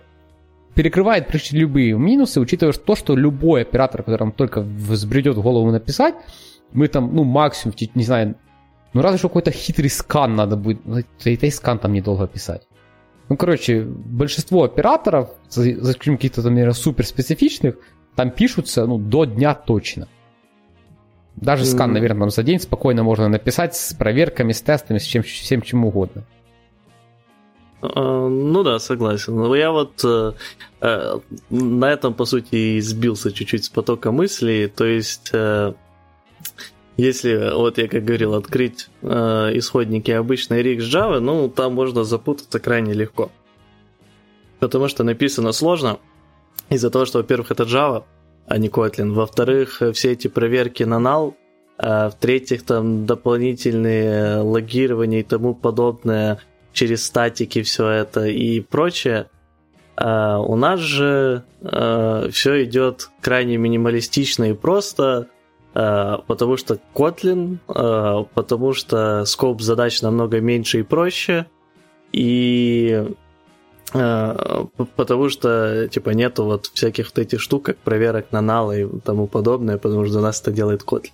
Speaker 2: перекрывает почти любые минусы, учитывая то, что любой оператор, который нам только взбредет в голову написать, мы там, ну, максимум, не знаю, ну, разве что какой-то хитрый скан надо будет, ну, это и скан там недолго писать. Ну, короче, большинство операторов, за исключением каких-то, там, наверное, суперспецифичных, там пишутся, ну, до дня точно. Даже скан, наверное, там за день спокойно можно написать с проверками, с тестами, с чем, всем чем угодно.
Speaker 1: А, ну да, согласен. Но я вот э, э, на этом, по сути, и сбился чуть-чуть с потока мыслей. То есть, э, если, вот я как говорил, открыть исходники обычной Rix Java, ну, там можно запутаться крайне легко. Потому что написано сложно, из-за того, что, во-первых, это Java, а не Kotlin. Во-вторых, все эти проверки на null, а в-третьих, там дополнительные логирования и тому подобное – через статики все это и прочее. А у нас же а, все идет крайне минималистично и просто, а, потому что Kotlin, а, потому что скоп задач намного меньше и проще, и а, потому что типа нету вот всяких вот этих штук, как проверок на нал и тому подобное, потому что за нас это делает Kotlin.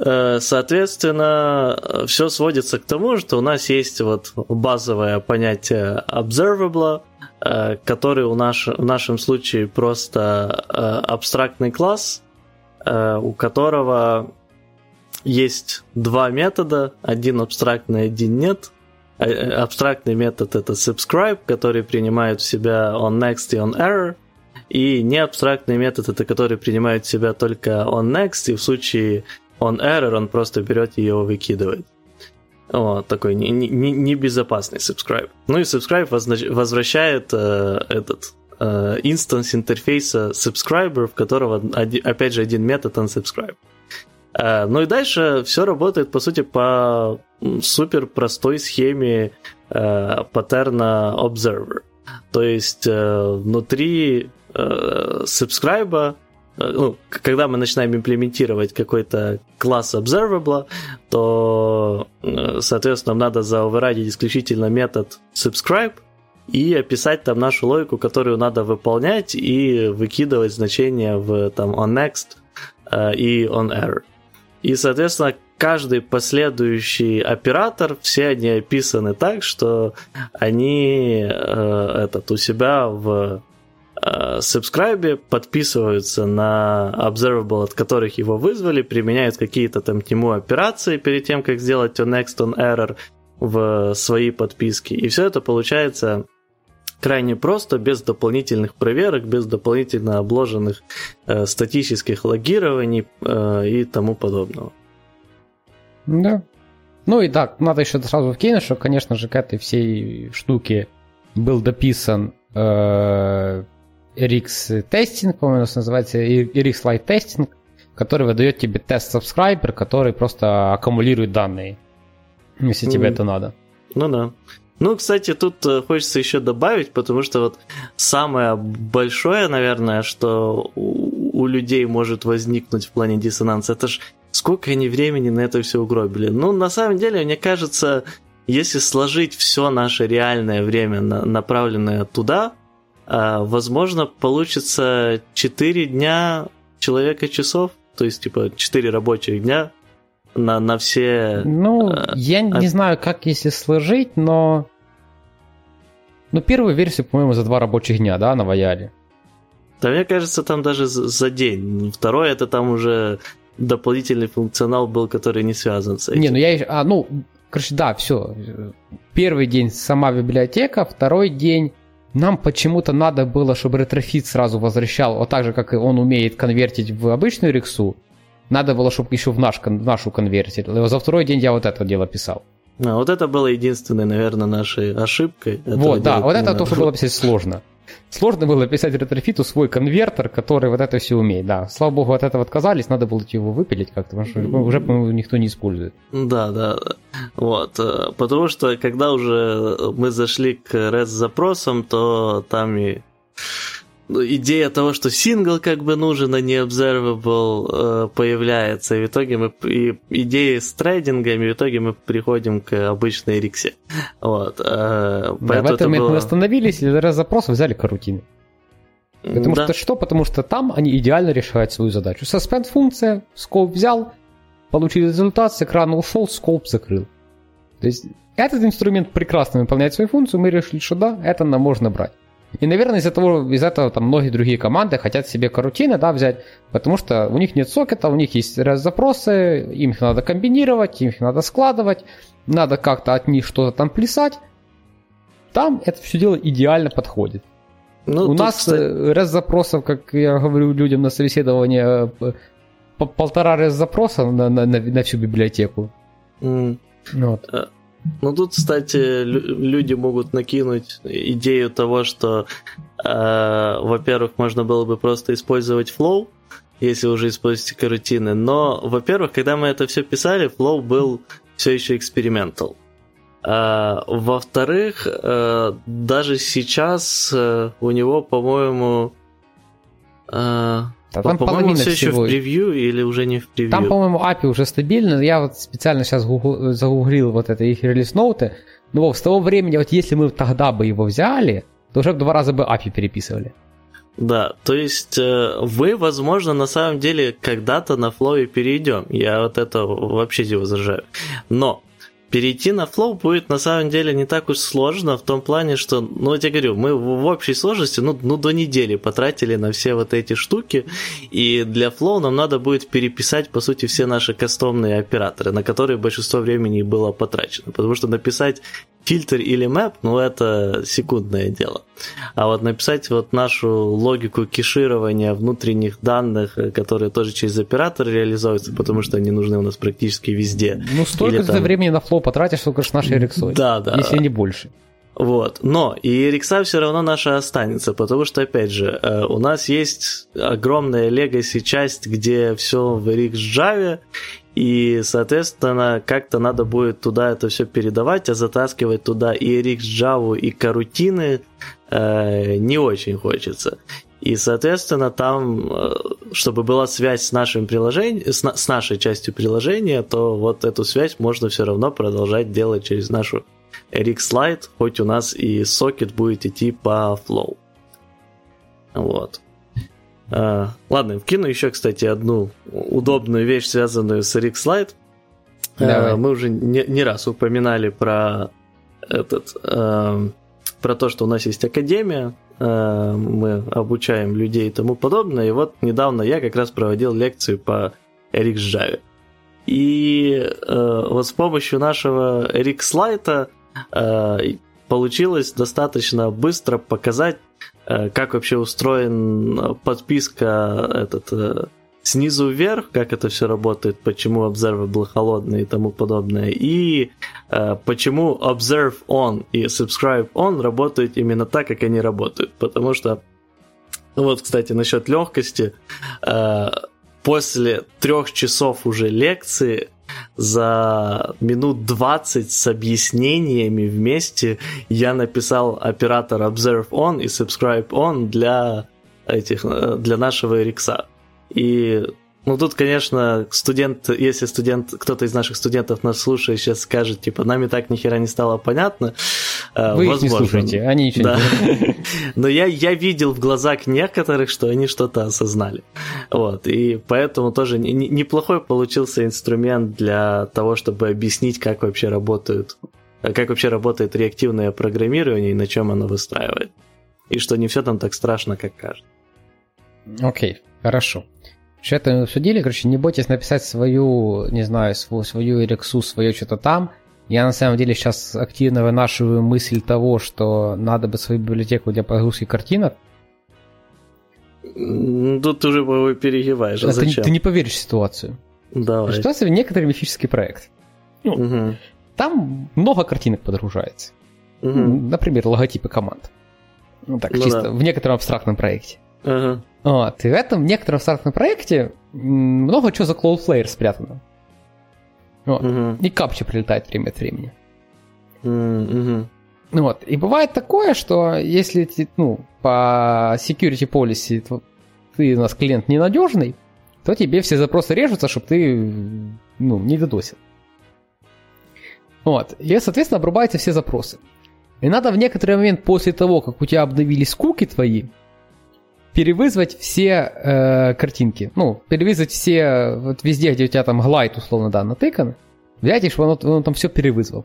Speaker 1: Э, соответственно, все сводится к тому, что у нас есть вот базовое понятие observable, э, который у наш, в нашем случае просто э, абстрактный класс, у которого есть два метода, один абстрактный, один нет. Абстрактный метод это subscribe, который принимает в себя on next и on error, и неабстрактный метод это который принимает в себя только on next, и в случае он error, он просто берет и выкидывает. Вот, такой небезопасный не, не subscribe. Ну и subscribe возвращает э, этот э, интерфейса subscriber, в которого, один, опять же, один метод unsubscribe. Э, ну и дальше все работает, по сути, по супер простой схеме э, паттерна observer. То есть э, внутри э, subscribe ну, когда мы начинаем имплементировать какой-то класс observable, то, э, соответственно, нам надо заоверайдить исключительно метод subscribe и описать там нашу логику, которую надо выполнять и выкидывать значения в там on next э, и on error. И, соответственно, каждый последующий оператор, все они описаны так, что они э, этот, у себя в Э, subscribe, подписываются на observable, от которых его вызвали, применяют какие-то там тему операции перед тем, как сделать on next on error в свои подписки. И все это получается крайне просто, без дополнительных проверок, без дополнительно обложенных э, статических логирований э, и тому подобного.
Speaker 2: Да. Ну и так, надо еще сразу вкинуть, что, конечно же, к этой всей штуке был дописан э, RX Testing, по-моему, называется, RX Light Testing, который выдает тебе тест subscriber, который просто аккумулирует данные, если mm. тебе это надо.
Speaker 1: Ну да. Ну, кстати, тут э, хочется еще добавить, потому что вот самое большое, наверное, что у, у людей может возникнуть в плане диссонанса, это ж сколько они времени на это все угробили. Ну, на самом деле, мне кажется, если сложить все наше реальное время, на, направленное туда, возможно, получится 4 дня человека часов, то есть, типа, 4 рабочих дня на, на все...
Speaker 2: Ну, э, я а... не знаю, как если сложить, но... Ну, первую версию, по-моему, за два рабочих дня, да, наваяли.
Speaker 1: Да, мне кажется, там даже за день. Второй это там уже дополнительный функционал был, который не связан с этим.
Speaker 2: Не, ну я... А, ну, короче, да, все. Первый день сама библиотека, второй день нам почему-то надо было, чтобы Retrofit сразу возвращал, вот так же, как и он умеет конвертить в обычную рексу, надо было, чтобы еще в, наш, в нашу конвертил. За второй день я вот это дело писал.
Speaker 1: А, вот это было единственной, наверное, нашей ошибкой.
Speaker 2: Вот, да, вот это то, что было писать сложно. Сложно было писать ретрофиту свой конвертер, который вот это все умеет. Да, слава богу, от этого отказались, надо было его выпилить как-то, потому что уже, по-моему, никто не использует.
Speaker 1: Да, да. Вот. Э, потому что когда уже мы зашли к REST-запросам, то там и ну, идея того, что сингл как бы нужен, а не observable э, появляется. И в итоге мы и идеи с трейдингами, в итоге мы приходим к обычной риксе. Вот.
Speaker 2: Э, да, в этом было... мы остановились, и раз запросов взяли карутины. Потому да. что что? Потому что там они идеально решают свою задачу. Suspend функция, скоп взял, получил результат, с экрана ушел, скоп закрыл. То есть этот инструмент прекрасно выполняет свою функцию, мы решили, что да, это нам можно брать. И, наверное, из-за того, из этого там многие другие команды хотят себе карутины, да, взять, потому что у них нет сокета, у них есть запросы, им их надо комбинировать, им их надо складывать, надо как-то от них что-то там плясать. Там это все дело идеально подходит. Ну, у нас кстати... Э, раз запросов, как я говорю людям на собеседование, э, полтора раз запроса на, на, на, на всю библиотеку.
Speaker 1: Mm. Вот. Э, ну тут, кстати, люди могут накинуть идею того, что, э, во-первых, можно было бы просто использовать Flow, если уже используете карутины. Но, во-первых, когда мы это все писали, Flow был все еще экспериментал. А, во-вторых, э, даже сейчас э, у него, по-моему, э, да, там по-моему, все еще в превью или уже не в превью?
Speaker 2: Там, по-моему, API уже стабильно. Я вот специально сейчас гугл, загуглил вот это их release note ы. Ну, вот с того времени, вот если мы тогда бы его взяли, то уже два раза бы API переписывали.
Speaker 1: Да, то есть э, вы, возможно, на самом деле когда-то на Flow перейдем. Я вот это вообще не возражаю. Но перейти на Flow будет на самом деле не так уж сложно в том плане, что, ну, я говорю, мы в общей сложности, ну, ну, до недели потратили на все вот эти штуки, и для Flow нам надо будет переписать, по сути, все наши кастомные операторы, на которые большинство времени было потрачено, потому что написать фильтр или map, ну, это секундное дело. А вот написать вот нашу логику кеширования внутренних данных, э, которые тоже через оператор реализуются, потому что они нужны у нас практически везде.
Speaker 2: Ну, столько или, там... времени на Flow потратишь, сколько же нашей рексой.
Speaker 1: Да, да.
Speaker 2: Если не больше.
Speaker 1: Вот. Но и рекса все равно наша останется, потому что, опять же, э, у нас есть огромная legacy часть, где все в RX Java, и, соответственно, как-то надо будет туда это все передавать, а затаскивать туда и RX Java, и карутины э, не очень хочется. И, соответственно, там, э, чтобы была связь с нашим приложением, с, с нашей частью приложения, то вот эту связь можно все равно продолжать делать через нашу RX Lite, хоть у нас и сокет будет идти по Flow. Вот. А, ладно, вкину еще, кстати, одну удобную вещь, связанную с RX Lite. А, мы уже не, не раз упоминали про этот, а, про то, что у нас есть академия, мы обучаем людей и тому подобное. И вот недавно я как раз проводил лекцию по RX Java. И э, вот с помощью нашего RX Lite э, получилось достаточно быстро показать Э, как вообще устроен подписка этот, снизу вверх, как это все работает, почему Observable холодный и тому подобное, и э, почему Observe On и Subscribe On работают именно так, как они работают. Потому что, вот, кстати, насчет легкости, э, после трех часов уже лекции за минут 20 с объяснениями вместе я написал оператор Observe On и Subscribe On для этих, э, для нашего Рикса. И ну тут, конечно, студент, если студент, кто-то из наших студентов нас слушает, сейчас скажет, типа, нам и так нихера не стало понятно.
Speaker 2: Э, Вы Возможно. их не слушаете, они ничего да.
Speaker 1: не Но я, я видел в глазах некоторых, что они что-то осознали. Вот, и поэтому тоже неплохой получился инструмент для того, чтобы объяснить, как вообще работают как вообще работает реактивное программирование и на чем оно выстраивает. И что не все там так страшно, как кажется.
Speaker 2: Окей, okay, хорошо. Что это обсудили, короче, не бойтесь написать свою, не знаю, свою, свою рексу, свое что-то там. Я на самом деле сейчас активно вынашиваю мысль того, что надо бы свою библиотеку для погрузки картинок.
Speaker 1: Тут уже вы перегибаешь. А зачем?
Speaker 2: Ты, ты не поверишь в ситуацию.
Speaker 1: Давай.
Speaker 2: Ситуация в некоторый мифический проект. Ну, угу. Там много картинок подгружается. Угу. Например, логотипы команд. Ну так, ну, чисто да. в некотором абстрактном проекте. Ага. Вот. И в этом некотором абстрактном проекте много чего за Cloudflare спрятано. Вот. Угу. И капча прилетает время от времени. Угу. Вот. И бывает такое, что если ну, по security policy ты у нас клиент ненадежный, то тебе все запросы режутся, чтобы ты ну, не додосил. Вот. И, соответственно, обрубаются все запросы. И надо в некоторый момент после того, как у тебя обновились куки твои, перевызвать все э, картинки. Ну, перевызвать все, вот везде, где у тебя там глайд, условно, да, натыкан, взять и чтобы он, он там все перевызвал.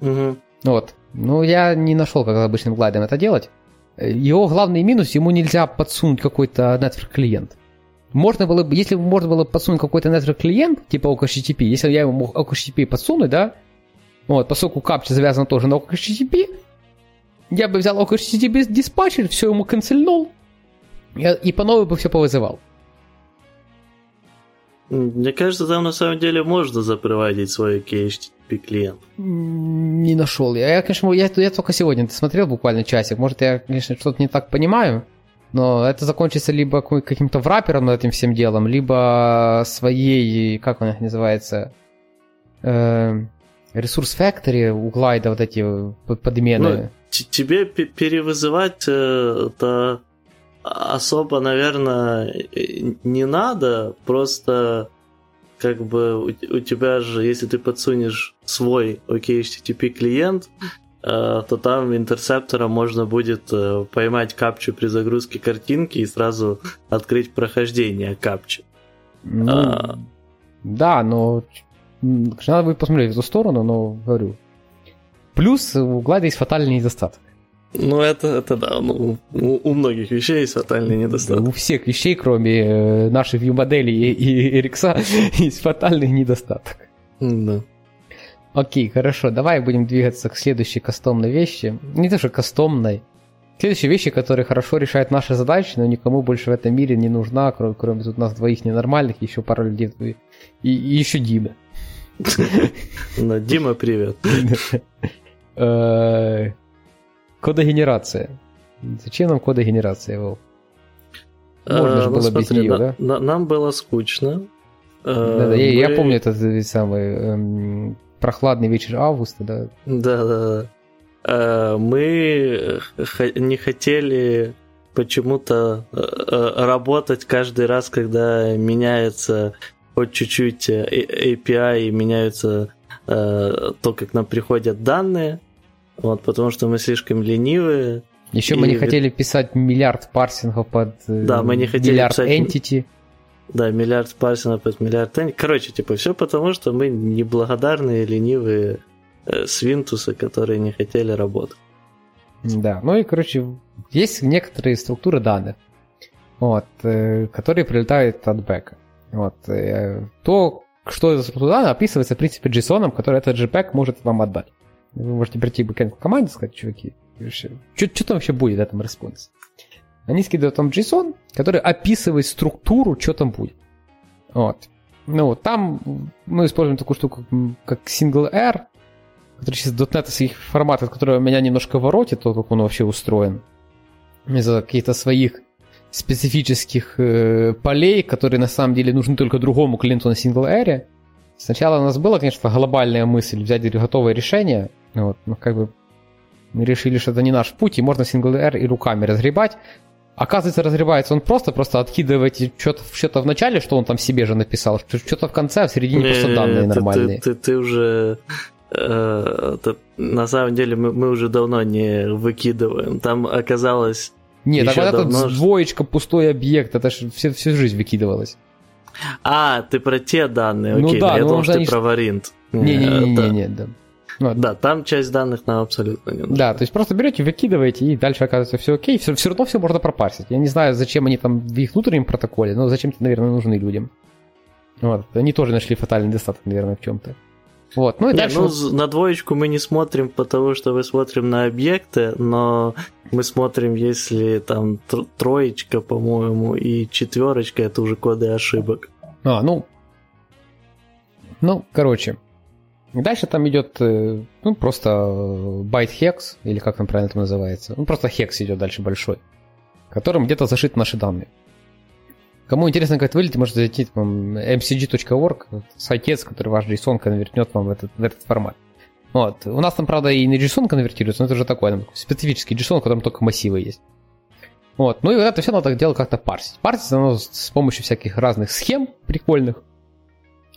Speaker 2: Угу. Вот. Ну, я не нашел, как обычным глайдом это делать. Его главный минус, ему нельзя подсунуть какой-то network клиент. Можно было бы, если бы можно было подсунуть какой-то network клиент, типа OKHTTP, если я ему мог OKHTTP подсунуть, да, вот, поскольку капча завязана тоже на OKHTTP, я бы взял OKHTTP диспатчер, все ему канцельнул, я и по новой бы все повызывал.
Speaker 1: Мне кажется, там на самом деле можно запроводить свой HTTP клиент.
Speaker 2: Не нашел. Я, я конечно, я, я только сегодня смотрел буквально часик. Может, я, конечно, что-то не так понимаю. Но это закончится либо каким-то врапером над этим всем делом, либо своей, как он называется, э, ресурс factory у глайда вот эти подмены. Ну,
Speaker 1: тебе перевызывать э, это особо, наверное, не надо, просто как бы у, у тебя же, если ты подсунешь свой OKHTTP клиент, э, то там интерсептором можно будет э, поймать капчу при загрузке картинки и сразу открыть прохождение капчи.
Speaker 2: Ну, а... Да, но надо будет посмотреть в эту сторону, но говорю. Плюс у Глайда есть фатальный недостаток.
Speaker 1: Ну, это, это да, ну, у, у многих вещей есть фатальный недостаток.
Speaker 2: У всех вещей, кроме э, нашей view-модели и, и Эрикса, есть фатальный недостаток.
Speaker 1: Да.
Speaker 2: Окей, хорошо, давай будем двигаться к следующей кастомной вещи. Не то, что кастомной. Следующие вещи, которые хорошо решают наши задачи, но никому больше в этом мире не нужна, кроме, кроме тут нас двоих ненормальных, еще пара людей и, и еще Дима.
Speaker 1: Дима, привет.
Speaker 2: Э, Кодогенерация. Зачем нам кодогенерация, Вов?
Speaker 1: Можно же а, было ну, без нее, да? На, нам было скучно.
Speaker 2: Да, да, мы... я, я помню этот самый эм, прохладный вечер августа, да.
Speaker 1: Да, да, да. Э, мы не хотели почему-то э, э, работать каждый раз, когда меняется хоть чуть-чуть API и меняются то, как нам приходят данные. Вот, потому что мы слишком ленивые.
Speaker 2: Еще и... мы не хотели писать миллиард парсингов под э,
Speaker 1: да, мы не хотели
Speaker 2: миллиард писать... entity.
Speaker 1: Да, миллиард парсингов под миллиард entity. Короче, типа, все потому, что мы неблагодарные, ленивые э, свинтусы, которые не хотели работать.
Speaker 2: Да, ну и, короче, есть некоторые структуры данных, вот, э, которые прилетают от бэка. Вот, э, то, что это структура данных, описывается, в принципе, JSON, который этот JPEG может вам отдать. Вы можете прийти к команде и сказать, чуваки, что, там вообще будет в этом респонсе? они скидывают там JSON, который описывает структуру, что там будет. Вот. Ну, там мы используем такую штуку, как single R, который сейчас .NET из их форматов, который меня немножко воротит, то, как он вообще устроен. Из-за каких-то своих специфических э, полей, которые на самом деле нужны только другому клиенту на single R. Сначала у нас была, конечно, глобальная мысль взять готовое решение, вот, но как бы мы решили, что это не наш путь, и можно single R и руками разгребать. Оказывается, разрывается он просто, просто откидываете что-то, что-то в начале, что он там себе же написал, что-то в конце, а в середине не, просто данные ты, нормальные.
Speaker 1: Ты, ты, ты уже... Э, это, на самом деле мы, мы уже давно не выкидываем. Там оказалось...
Speaker 2: Нет, вот давно... этот двоечка, пустой объект, это же всю, всю жизнь выкидывалось.
Speaker 1: А, ты про те данные, ну окей, ну, да, я ну, думал, что ты про варинт.
Speaker 2: Не-не-не, да.
Speaker 1: Вот. Да, там часть данных нам абсолютно не нужна.
Speaker 2: Да, то есть просто берете, выкидываете, и дальше оказывается все окей. Все, все равно все можно пропарсить. Я не знаю, зачем они там в их внутреннем протоколе, но зачем-то, наверное, нужны людям. Вот. Они тоже нашли фатальный недостаток, наверное, в чем-то. Вот. Ну, и
Speaker 1: не,
Speaker 2: дальше...
Speaker 1: ну, на двоечку мы не смотрим, потому что мы смотрим на объекты, но мы смотрим, если там троечка, по-моему, и четверочка, это уже коды ошибок.
Speaker 2: А, ну, ну, короче, Дальше там идет э, ну, просто байт хекс, или как там правильно это называется. Ну, просто хекс идет дальше большой, которым где-то зашиты наши данные. Кому интересно, как это выглядит, можете зайти там, mcg.org, сайтец, который ваш JSON конвертнет вам в этот, в этот формат. Вот. У нас там, правда, и не JSON конвертируется, но это уже такой там, специфический JSON, в котором только массивы есть. Вот. Ну и вот это все надо дело как-то парсить. Парсить оно с помощью всяких разных схем прикольных,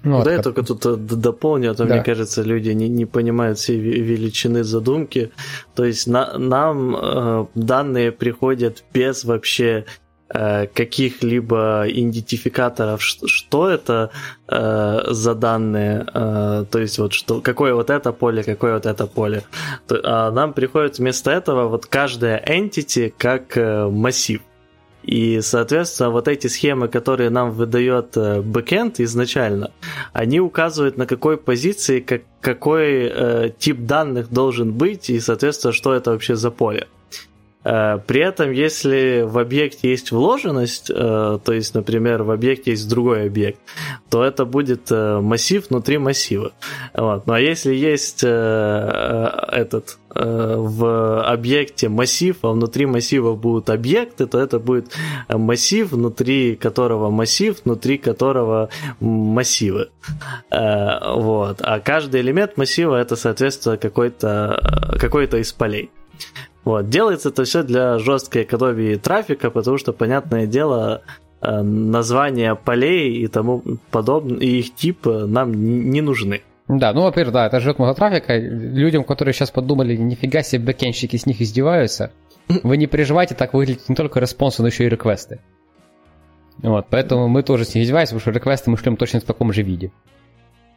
Speaker 1: ну, да, я только тут э, дополню, а то, да. мне кажется, люди не, не понимают всей величины задумки. То есть на, нам э, данные приходят без вообще э, каких-либо идентификаторов, что, что это э, за данные, э, то есть вот что, какое вот это поле, какое вот это поле. То, а нам приходит вместо этого вот каждая entity как э, массив. И, соответственно, вот эти схемы, которые нам выдает э, бэкенд изначально, они указывают на какой позиции, как, какой э, тип данных должен быть, и, соответственно, что это вообще за поле. Э, при этом, если в объекте есть вложенность, э, то есть, например, в объекте есть другой объект, то это будет э, массив внутри массива. Вот. Ну а если есть этот в объекте массив, а внутри массива будут объекты, то это будет массив, внутри которого массив, внутри которого массивы. Вот. А каждый элемент массива это, соответственно, какой-то какой из полей. Вот. Делается это все для жесткой экономии трафика, потому что, понятное дело, э, названия полей и тому подобное, и их тип нам не нужны.
Speaker 2: Да, ну, во-первых, да, это ждет много трафика. Людям, которые сейчас подумали, нифига себе, бэкенщики с них издеваются, вы не переживайте, так выглядит не только респонсы, но еще и реквесты. Вот, поэтому мы тоже с них издеваемся, потому что реквесты мы шлем точно в таком же виде.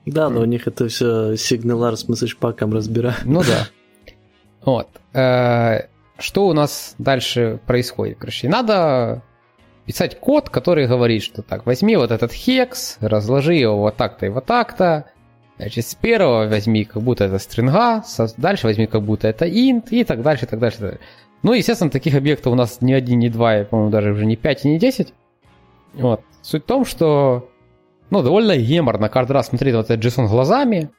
Speaker 1: Да, но у них это все сигналар с месседж-паком разбирают.
Speaker 2: Ну да. Вот. Э, что у нас дальше происходит? Короче, надо писать код, который говорит, что так, возьми вот этот хекс, разложи его вот так-то и вот так-то, Значит, с первого возьми, как будто это стринга, дальше возьми, как будто это int, и так дальше, и так дальше. И так дальше. Ну, естественно, таких объектов у нас ни один, ни два, по-моему, даже уже не 5 и не 10. Вот. Суть в том, что ну, довольно геморно каждый раз смотреть вот этот JSON глазами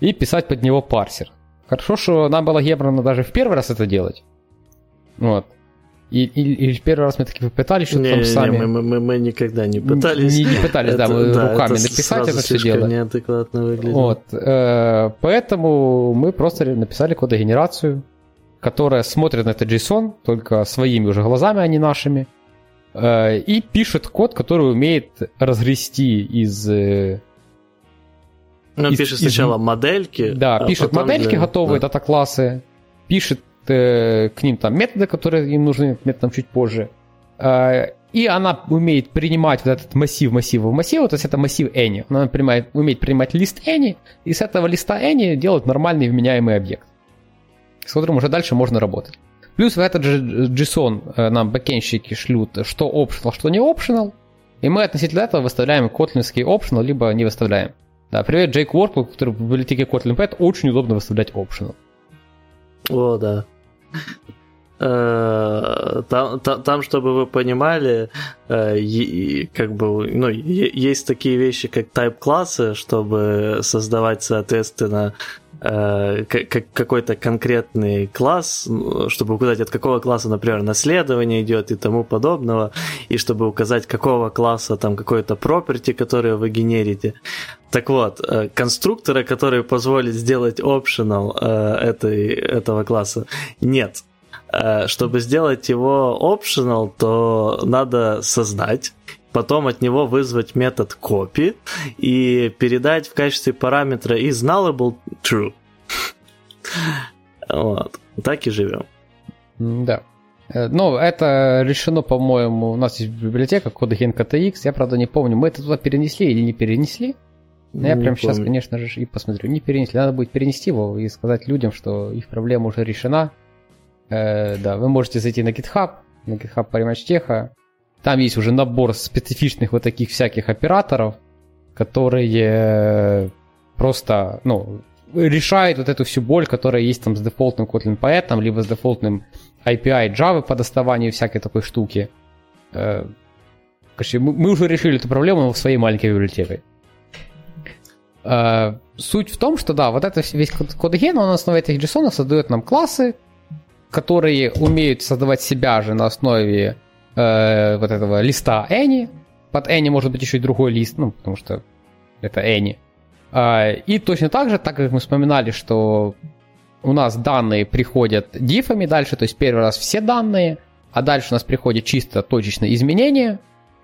Speaker 2: и писать под него парсер. Хорошо, что нам было геморно даже в первый раз это делать. Вот. И, и, и в первый раз мы таки попытались что-то не, там сами.
Speaker 1: Не, мы, мы, мы никогда не пытались.
Speaker 2: Не, не пытались, да, мы да, руками это написать это все дело.
Speaker 1: неадекватно выглядит.
Speaker 2: Вот. Э, поэтому мы просто написали кодогенерацию, которая смотрит на этот JSON только своими уже глазами, а не нашими. Э, и пишет код, который умеет разгрести из э,
Speaker 1: ну, из, пишет сначала из, модельки.
Speaker 2: Да, а пишет модельки для... готовые, да. дата-классы, пишет э, к ним там методы, которые им нужны, методом чуть позже. Э, и она умеет принимать вот этот массив массива в массивы, то есть это массив any. Она принимает, умеет принимать лист any, и с этого листа any делать нормальный вменяемый объект, с которым уже дальше можно работать. Плюс в этот же JSON э, нам бэкенщики шлют, что optional, что не optional, и мы относительно этого выставляем котлинский optional, либо не выставляем. Да, привет, Джейк Уоркл, который в библиотеке Kotlin Pad очень удобно выставлять optional.
Speaker 1: О, да. Э, там, там, там, чтобы вы понимали, э, как бы, ну, есть такие вещи, как type-классы, чтобы создавать, соответственно, какой-то конкретный класс, чтобы указать, от какого класса, например, наследование идет и тому подобного, и чтобы указать, какого класса там какой-то property, который вы генерите. Так вот, конструктора, который позволит сделать optional этой, этого класса, нет. Э, чтобы сделать его optional, то надо создать, потом от него вызвать метод copy и передать в качестве параметра из nullable true. Вот. Так и живем.
Speaker 2: Да. Э, ну, это решено, по-моему, у нас есть библиотека CodeGen KTX. Я, правда, не помню, мы это туда перенесли или не перенесли. Но я не прямо сейчас, конечно же, и посмотрю. Не перенесли. Надо будет перенести его и сказать людям, что их проблема уже решена. Э, да, вы можете зайти на GitHub, на GitHub Parimatch Там есть уже набор специфичных вот таких всяких операторов, которые просто, ну, решают вот эту всю боль, которая есть там с дефолтным Kotlin Poet, либо с дефолтным API Java по доставанию всякой такой штуки. Э, короче, мы уже решили эту проблему в своей маленькой библиотеке. Э, суть в том, что да, вот это весь кодеген, он на основе этих JSON создает нам классы, которые умеют создавать себя же на основе э, вот этого листа Any. Под Any может быть еще и другой лист, ну, потому что это Any. Э, и точно так же, так как мы вспоминали, что у нас данные приходят дифами дальше, то есть первый раз все данные, а дальше у нас приходит чисто точечное изменение.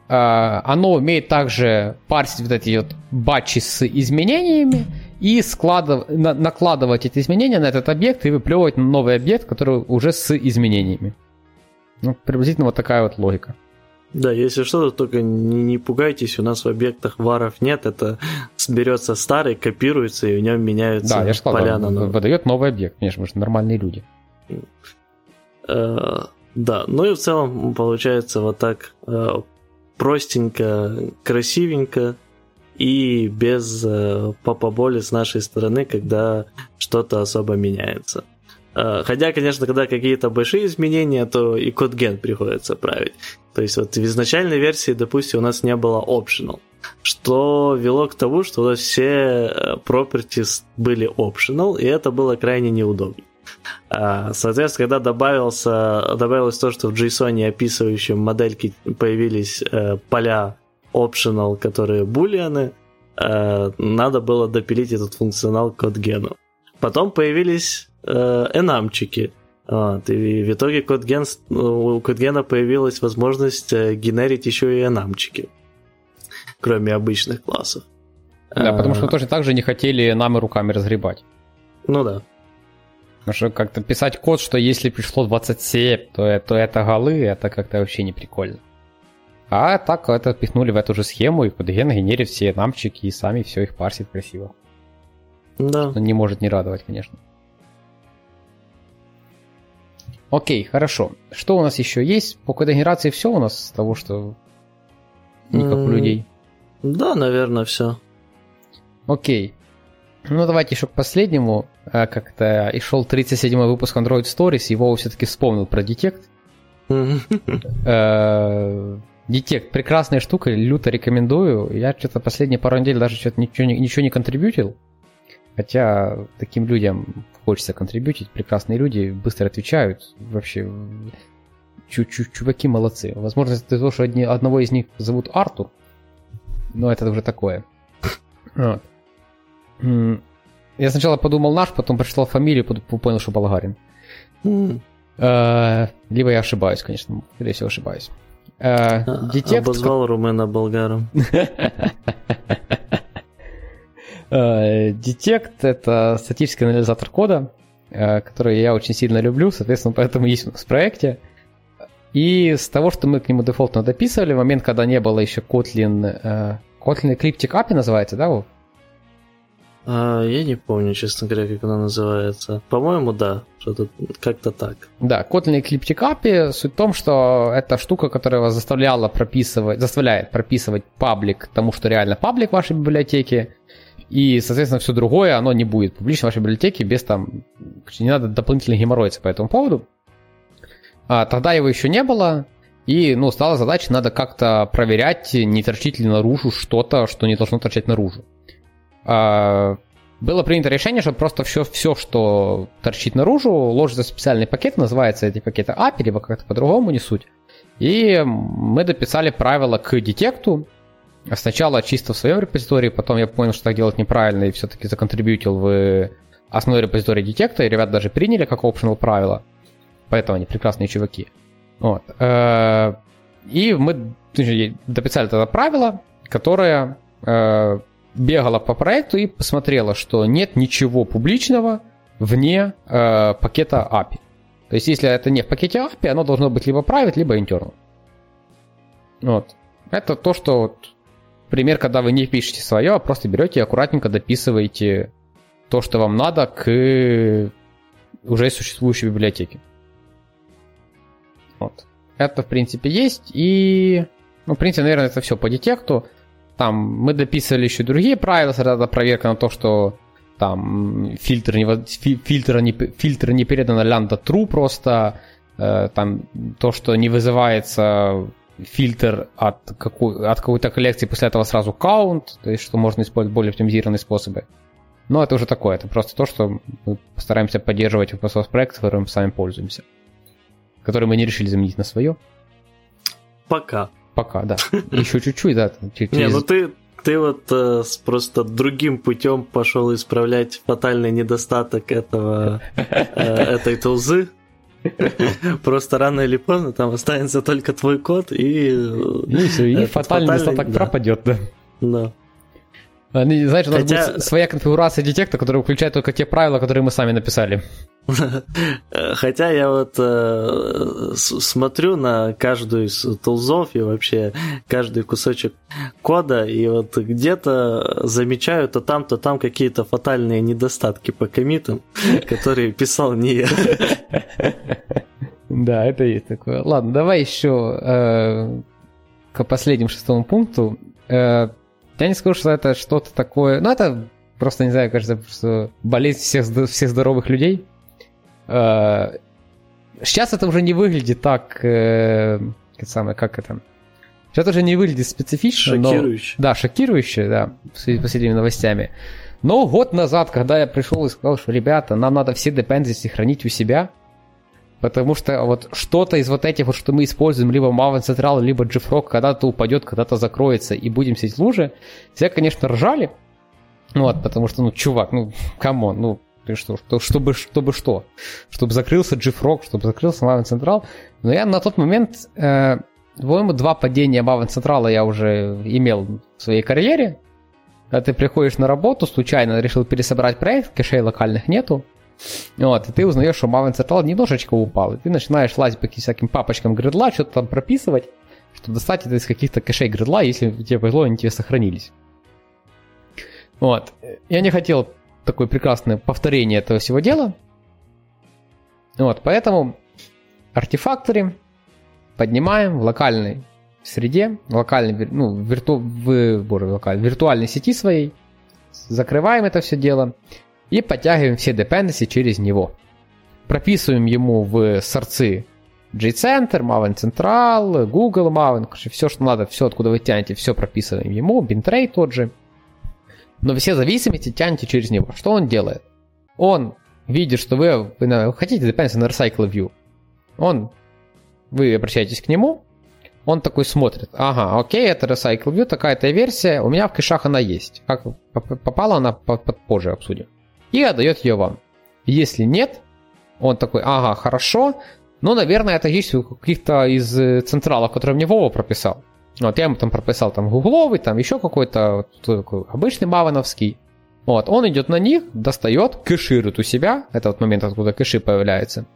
Speaker 2: Э, оно умеет также парсить вот эти вот батчи с изменениями, и складыв... на... накладывать эти изменения на этот объект и выплевывать новый объект, который уже с изменениями. Ну, приблизительно вот такая вот логика.
Speaker 1: Да, если что, то только не, не пугайтесь, у нас в объектах варов нет, это берется старый, копируется, и в нем меняются
Speaker 2: да, я же сказал, поля на новый. Выдает новый объект, конечно, мы же нормальные люди.
Speaker 1: Э, да, ну и в целом получается вот так э, простенько, красивенько, и без э, боли с нашей стороны, когда что-то особо меняется. Э, хотя, конечно, когда какие-то большие изменения, то и код ген приходится править. То есть вот в изначальной версии, допустим, у нас не было optional, что вело к тому, что у нас все э, properties были optional, и это было крайне неудобно. Э, соответственно, когда добавился, добавилось то, что в JSON, описывающем модельки, появились поля optional, которые булианы, надо было допилить этот функционал к CodeGen. Потом появились энамчики. Вот, и в итоге CodeGen, у CodeGen появилась возможность э, генерить еще и энамчики, кроме обычных классов.
Speaker 2: Да, потому что мы тоже так же не хотели намы руками разгребать.
Speaker 1: Ну да.
Speaker 2: Потому что как-то писать код, что если пришло 27, то, то это голы, это как-то вообще не прикольно. А так это впихнули в эту же схему, и CodeGen генерит все намчики и сами все их парсит красиво. Да. Что не может не радовать, конечно. Окей, хорошо. Что у нас еще есть? По кодогенерации все у нас с того, что не как у людей?
Speaker 1: Да, наверное, все.
Speaker 2: Окей. Ну, давайте еще к последнему. А, как-то и шел 37-й выпуск Android Stories, его все-таки вспомнил про Detect. Детект, прекрасная штука, люто рекомендую. Я что-то последние пару недель даже что-то ничего, ничего не контрибьютил. Хотя таким людям хочется контрибьютить. Прекрасные люди быстро отвечают. Вообще, чуваки молодцы. Возможно, это то, что одни, одного из них зовут Артур. Но это уже такое. Вот. Я сначала подумал наш, потом прочитал фамилию, понял, что болгарин. Mm. Либо я ошибаюсь, конечно. Скорее всего, ошибаюсь.
Speaker 1: Э, детект... Обозвал Румена болгаром.
Speaker 2: Э, детект — это статический анализатор кода, э, который я очень сильно люблю, соответственно, поэтому есть у нас в проекте. И с того, что мы к нему дефолтно дописывали, в момент, когда не было еще Kotlin, Kotlin Ecliptic API называется, да?
Speaker 1: А, я не помню, честно говоря, как она называется. По-моему, да, что-то как-то так.
Speaker 2: Да, Kotlin Ecliptic API, суть в том, что это штука, которая вас заставляла прописывать, заставляет прописывать паблик тому, что реально паблик вашей библиотеки, и, соответственно, все другое, оно не будет публично в вашей библиотеке без там... Не надо дополнительно геморроиться по этому поводу. А тогда его еще не было, и ну, стала задача, надо как-то проверять, не торчит ли наружу что-то, что не должно торчать наружу. А, было принято решение, что просто все, все, что торчит наружу, ложится в специальный пакет, называется эти пакеты API, либо как-то по-другому не суть. И мы дописали правила к детекту. Сначала чисто в своем репозитории, потом я понял, что так делать неправильно, и все-таки законтрибьютил в основной репозитории детекта, и ребят даже приняли как optional правило. Поэтому они прекрасные чуваки. Вот. Э, и мы дописали это правило, которое э, бегало по проекту и посмотрело, что нет ничего публичного вне э, пакета API. То есть, если это не в пакете API, оно должно быть либо private, либо internal. Вот. Это то, что пример, когда вы не пишете свое, а просто берете и аккуратненько дописываете то, что вам надо к уже существующей библиотеке. Вот. Это, в принципе, есть. И, ну, в принципе, наверное, это все по детекту. Там мы дописывали еще другие правила, сразу проверка на то, что там фильтр не, фильтр не, фильтр не передано лямбда true просто, э, там то, что не вызывается фильтр от, какой, от какой-то коллекции, после этого сразу count, то есть что можно использовать более оптимизированные способы. Но это уже такое, это просто то, что мы постараемся поддерживать open проект, которым мы сами пользуемся который мы не решили заменить на свое.
Speaker 1: Пока.
Speaker 2: Пока, да. Еще чуть-чуть, да.
Speaker 1: Через... Не, ну ты, ты вот э, просто другим путем пошел исправлять фатальный недостаток этого, э, этой тулзы. Просто рано или поздно там останется только твой код и...
Speaker 2: И все, и фатальный недостаток да. пропадет, да.
Speaker 1: Да.
Speaker 2: Они, знаешь, у нас Хотя... будет своя конфигурация детекта, которая включает только те правила, которые мы сами написали.
Speaker 1: Хотя я вот э, смотрю на каждую из тулзов и вообще каждый кусочек кода, и вот где-то замечаю то там, то там какие-то фатальные недостатки по комитам, которые писал не я.
Speaker 2: Да, это есть такое. Ладно, давай еще э, к последнему шестому пункту. Э, я не скажу, что это что-то такое... Ну, это просто, не знаю, кажется, просто болезнь всех, всех здоровых людей. Э, сейчас это уже не выглядит так... Э, как самое, как это... Сейчас это уже не выглядит специфично,
Speaker 1: Шокирующе.
Speaker 2: Но, да, шокирующе, да, с последними новостями. Но год назад, когда я пришел и сказал, что, ребята, нам надо все dependencies хранить у себя, Потому что вот что-то из вот этих вот, что мы используем, либо Maven Central, либо JFrog, когда-то упадет, когда-то закроется, и будем сидеть лужи, все, конечно, ржали. Вот, потому что, ну, чувак, ну, come on, ну, ты что, что чтобы, чтобы что? Чтобы закрылся JFrog, чтобы закрылся Maven Central. Но я на тот момент, э, по-моему, два падения Maven Central я уже имел в своей карьере. Когда ты приходишь на работу, случайно решил пересобрать проект, кэшей локальных нету, вот, и ты узнаешь, что Maven Central немножечко упал. И ты начинаешь лазить по всяким папочкам Gradle а, что-то там прописывать, чтобы достать это из каких-то кэшей гридла, если тебе повезло, они тебе сохранились. Вот. Я не хотел такое прекрасное повторение этого всего дела. Вот, поэтому артефакторы поднимаем в локальной среде, в локальной, ну, вирту, в, боже, локальной, виртуальной сети своей, закрываем это все дело, и подтягиваем все dependency через него. Прописываем ему в сорцы JCenter, Maven Central, Google Maven, все, что надо, все, откуда вы тянете, все прописываем ему, Bintray тот же. Но все зависимости тянете через него. Что он делает? Он видит, что вы, вы хотите dependency на Recycle View. Он, вы обращаетесь к нему, он такой смотрит, ага, окей, это Recycle View, такая-то версия, у меня в кэшах она есть. Как попала она, позже обсудим и отдает ее вам. Если нет, он такой, ага, хорошо, но, наверное, это есть у каких-то из э, централов, которые мне Вова прописал. Вот я ему там прописал там гугловый, там еще какой-то такой обычный мавановский. Вот, он идет на них, достает, кэширует у себя, это вот момент, откуда кэши появляется,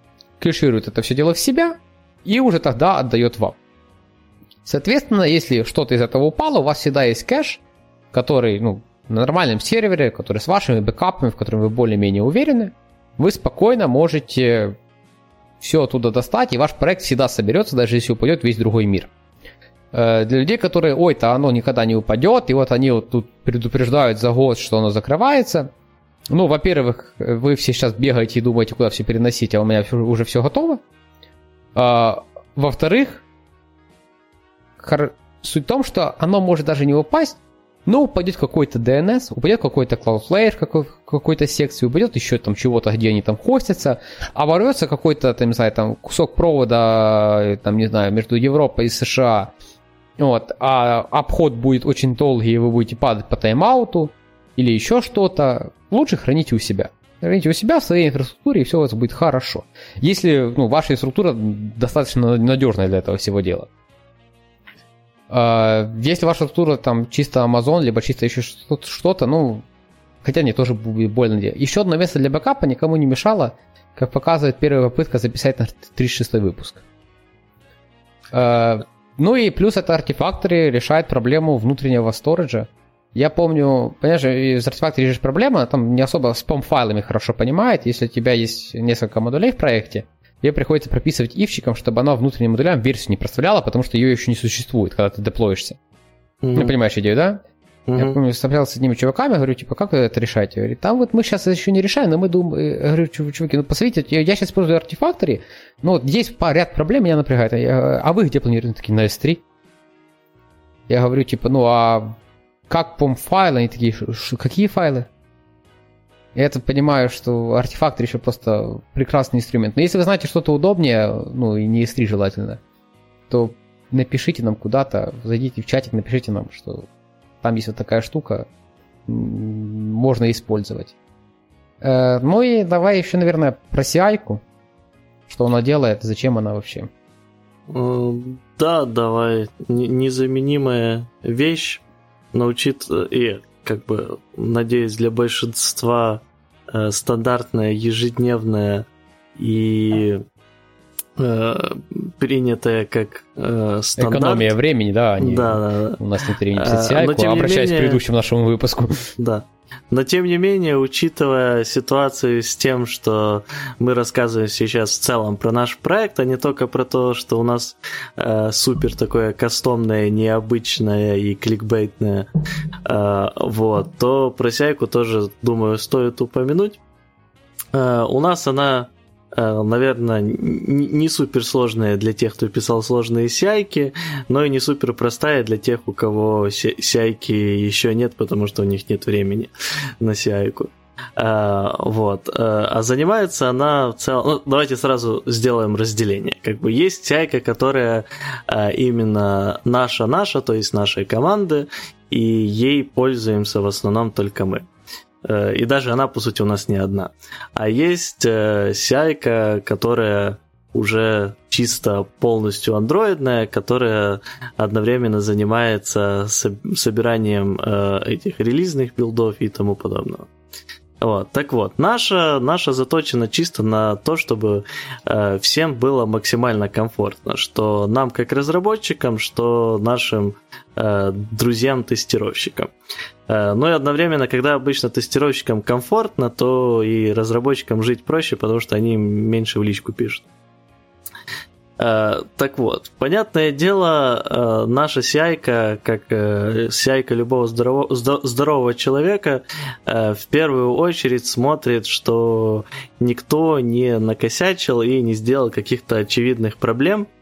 Speaker 2: кэширует это все дело в себя и уже тогда отдает вам. Соответственно, если что-то из этого упало, у вас всегда есть кэш, который, ну, на нормальном сервере, который с вашими бэкапами, в котором вы более-менее уверены, вы спокойно можете все оттуда достать, и ваш проект всегда соберется, даже если упадет весь другой мир. Э, для людей, которые, ой-то оно никогда не упадет, и вот они вот тут предупреждают за год, что оно закрывается. Ну, во-первых, вы все сейчас бегаете и думаете, куда все переносить, а у меня уже все готово. А, во-вторых, суть в том, что оно может даже не упасть, но упадет какой-то DNS, упадет какой-то Cloudflare какой- какой-то секции, упадет еще там чего-то, где они там хостятся, а ворвется какой-то, там, не знаю, там кусок провода, там, не знаю, между Европой и США, вот, а обход будет очень долгий, и вы будете падать по тайм-ауту, или еще что-то, лучше храните у себя. Храните у себя в своей инфраструктуре, и все у вас будет хорошо. Если ну, ваша инфраструктура достаточно надежная для этого всего дела. А, если ваша структура там чисто Amazon, либо чисто еще что-то, ну, хотя мне тоже будет больно. Еще одно место для бэкапа никому не мешало, как показывает первая попытка записать на 36 выпуск. А, ну и плюс это артефакторы решает проблему внутреннего сториджа. Я помню, понимаешь, из артефакторы есть проблема, там не особо с POM-файлами хорошо понимает, если у тебя есть несколько модулей в проекте, Ее приходится прописывать ивчиком, чтобы она внутренним модулям версию не проставляла, потому что ее еще не существует, когда ты деплоишься. Mm-hmm. Ну, понимаешь идею, да? Mm-hmm. Я помню, встретился с одними чуваками, говорю, типа, как вы это решаете? Говорит, там вот мы сейчас еще не решаем, но мы думаем, я говорю, чуваки, ну посмотрите, я сейчас использую артефакторы, но вот есть ряд проблем, меня напрягает. А вы где планируете? Такие, на S3. Я говорю, типа, ну а как пом файлы? Они такие, какие файлы? Я это понимаю, что артефактор еще просто прекрасный инструмент. Но если вы знаете что-то удобнее, ну и не S3 желательно, то напишите нам куда-то, зайдите в чатик, напишите нам, что там есть вот такая штука, можно использовать. Э, ну и давай еще, наверное, про CI, что она делает, зачем она вообще.
Speaker 1: Э, да, давай. Незаменимая вещь научит и как бы, надеюсь, для большинства э, стандартная, ежедневная и э, принятая как э, стандарт.
Speaker 2: Экономия времени, да, они,
Speaker 1: да, да, да.
Speaker 2: у нас нет времени писать CI, а, обращаясь менее, к предыдущему нашему выпуску.
Speaker 1: Да. Но тем не менее, учитывая ситуацию с тем, что мы рассказываем сейчас в целом про наш проект, а не только про то, что у нас э, супер такое кастомное, необычное и кликбейтное, э, вот, то про Сяйку тоже, думаю, стоит упомянуть. Э, у нас она наверное, не супер сложная для тех, кто писал сложные сяйки, но и не супер простая для тех, у кого сяйки еще нет, потому что у них нет времени на сяйку. Uh, вот. Uh, а занимается она в целом... Ну, давайте сразу сделаем разделение. Как бы есть сяйка, которая именно наша-наша, то есть нашей команды, и ей пользуемся в основном только мы. Э, и даже она, по сути, у нас не одна. А есть э, сяйка, которая уже чисто полностью андроидная, которая одновременно занимается собиранием э, этих релизных билдов и тому подобного. Вот, так вот, наша, наша заточена чисто на то, чтобы э, всем было максимально комфортно, что нам как разработчикам, что нашим э, друзьям-тестировщикам. Э, ну и одновременно, когда обычно тестировщикам комфортно, то и разработчикам жить проще, потому что они меньше в личку пишут. Э, так вот, понятное дело, э, наша CI, как CI любого здорового, здорового человека, в первую очередь смотрит, что никто не накосячил и не сделал каких-то очевидных проблем –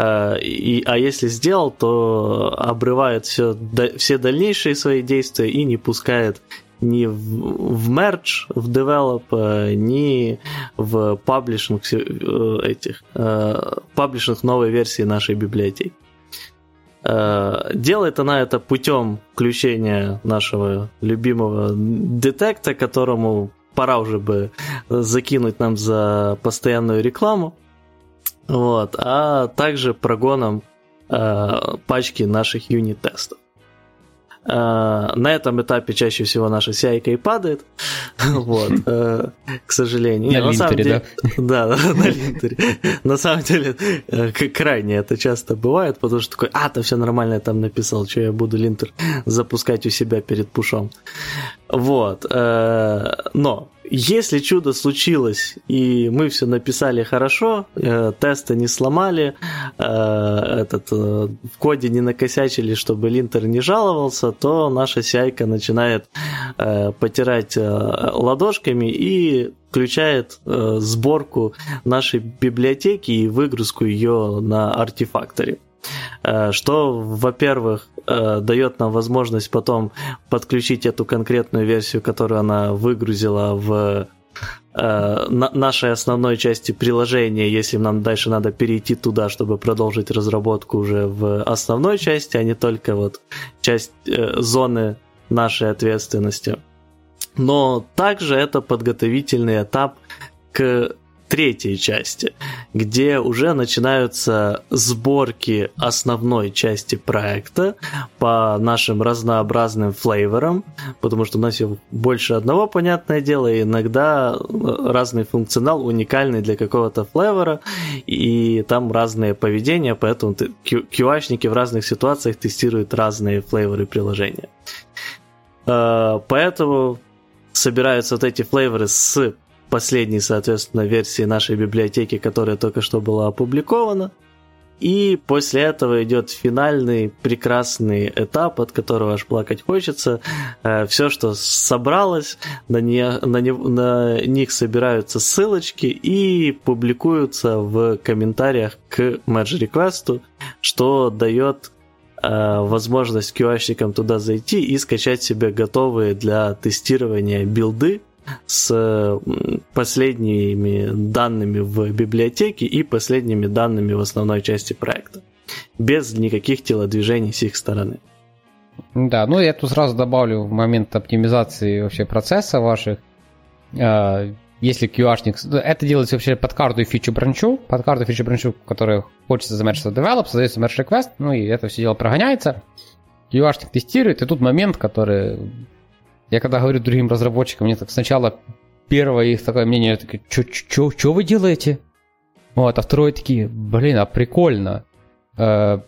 Speaker 1: и, а если сделал, то обрывает все, все дальнейшие свои действия и не пускает ни в, в в develop, э, ни в паблишинг э, этих паблишинг новой версии нашей библиотеки. Делает она это путем включения нашего любимого детекта, которому пора уже бы закинуть нам за постоянную рекламу. Вот, а также прогоном э, пачки наших юнит-тестов. Э, на этом этапе чаще всего наша CI и падает. Вот, э, к сожалению.
Speaker 2: На линтере,
Speaker 1: на деле, да? Да, на линтере. На самом деле, э, крайне это часто бывает, потому что такой, а, то все нормально я там написал, что я буду линтер запускать у себя перед пушом. Вот. Э, но если чудо случилось, и мы все написали хорошо, э, тесты не сломали, э, этот, э, в коде не накосячили, чтобы линтер не жаловался, то наша сяйка начинает э, потирать э, ладошками и включает э, сборку нашей библиотеки и выгрузку ее на артефакторе. Э, что, во-первых, э, дает нам возможность потом подключить эту конкретную версию, которую она выгрузила в э, нашей основной части приложения, если нам дальше надо перейти туда, чтобы продолжить разработку уже в основной части, а не только вот часть зоны нашей ответственности. Но также это подготовительный этап к третьей части, где уже начинаются сборки основной части проекта по нашим разнообразным флейворам, потому что у нас больше одного, понятное дело, и иногда разный функционал уникальный для какого-то флейвора, и там разные поведения, поэтому QA-шники в разных ситуациях тестируют разные флейворы приложения. Э, поэтому собираются вот эти флейворы с последней, соответственно, версии нашей библиотеки, которая только что была опубликована. И после этого идет финальный прекрасный этап, от которого аж плакать хочется. Э, Все, что собралось, на, не, на, не, на них собираются ссылочки и публикуются в комментариях к merge request, что дает э, возможность QA-щикам туда зайти и скачать себе готовые для тестирования билды, с последними данными в библиотеке и последними данными в основной части проекта. Без никаких телодвижений с их стороны.
Speaker 2: Да, ну я тут сразу добавлю в момент оптимизации вообще процесса ваших. А, если QA-шник... Это делается вообще под каждую фичу бранчу, под каждую фичу бранчу, которая хочется замерчиться в develop, создается merge request, ну и это все дело прогоняется. QA-шник тестирует, и тут момент, который я когда говорю другим разработчикам, мне так сначала первое их такое мнение, такое, что вы делаете? Вот, а второе такие, блин, а прикольно. Э,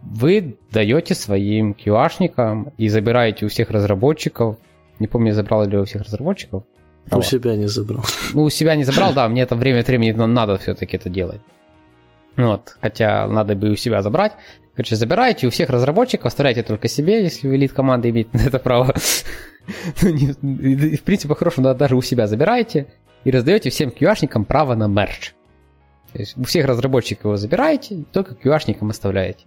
Speaker 2: вы даете своим QA-шникам и забираете у всех разработчиков, не помню, забрал ли у всех разработчиков.
Speaker 1: У вот. себя не забрал.
Speaker 2: Ну, у себя не забрал, да, мне это время от времени надо все-таки это делать. Вот, хотя надо бы и у себя забрать. Короче, забирайте у всех разработчиков, оставляйте только себе, если вы элит команды имеете на это право. в принципе, по-хорошему, даже у себя забираете и раздаете всем QA-шникам право на мерч. То есть у всех разработчиков его забираете, только QA-шникам оставляете.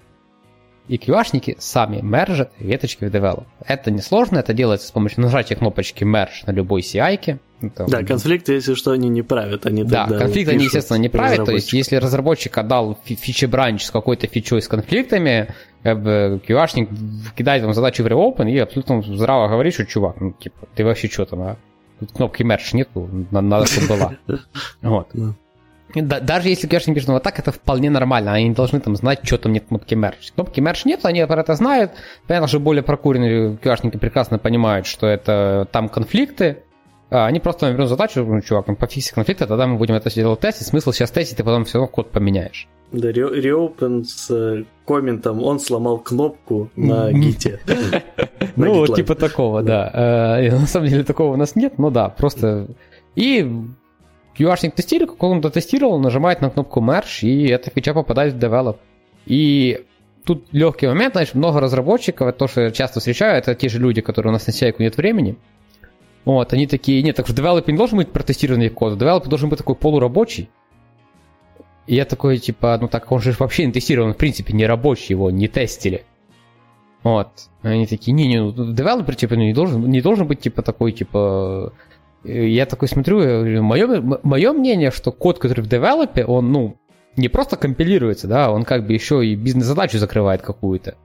Speaker 2: И QA-шники сами мержат веточки в develop. Это несложно, это делается с помощью нажатия кнопочки merge на любой CI.
Speaker 1: Это... Да, конфликты, если что, они не правят. Они
Speaker 2: да, конфликты они, естественно, не правят. То есть, если разработчик отдал фичи бранч с какой-то фичой с конфликтами, как бы QA-шник кидает вам задачу в reopen и абсолютно здраво говорит, что, чувак, ну, типа, ты вообще что там, а? Тут кнопки merge нету, надо, чтобы была. Вот. Даже если QA-шник пишет, ну, вот так это вполне нормально, они не должны там знать, что там нет кнопки merge. Кнопки merge нет, они про это знают. Понятно, что более прокуренные QA-шники прекрасно понимают, что это там конфликты, а, они просто берут задачу, ну, чувак, ну, пофиксить конфликты, тогда мы будем это делать тестить. Смысл сейчас тестить, ты потом все равно код поменяешь.
Speaker 1: Да, reopen с э, комментом, он сломал кнопку на гите.
Speaker 2: Ну, типа такого, да. Э, на самом деле такого у нас нет, но да, просто... И QA-шник тестирует, как он дотестировал, нажимает на кнопку Merge, и эта фича попадает в develop. И тут легкий момент, знаешь, много разработчиков, то, что я часто встречаю, это те же люди, которые у нас на CI нет времени. Вот, они такие, нет, так что девелопер не должен быть протестированный код, девелопер должен быть такой полурабочий. И я такой, типа, ну так он же вообще не тестирован, в принципе, не рабочий, его не тестили. Вот. Они такие, не, не, ну, девелопер, типа, ну, не должен, не должен быть, типа, такой, типа... Я такой смотрю, мое, мое мнение, что код, который в девелопе, он, ну, не просто компилируется, да, он как бы еще и бизнес-задачу закрывает какую-то.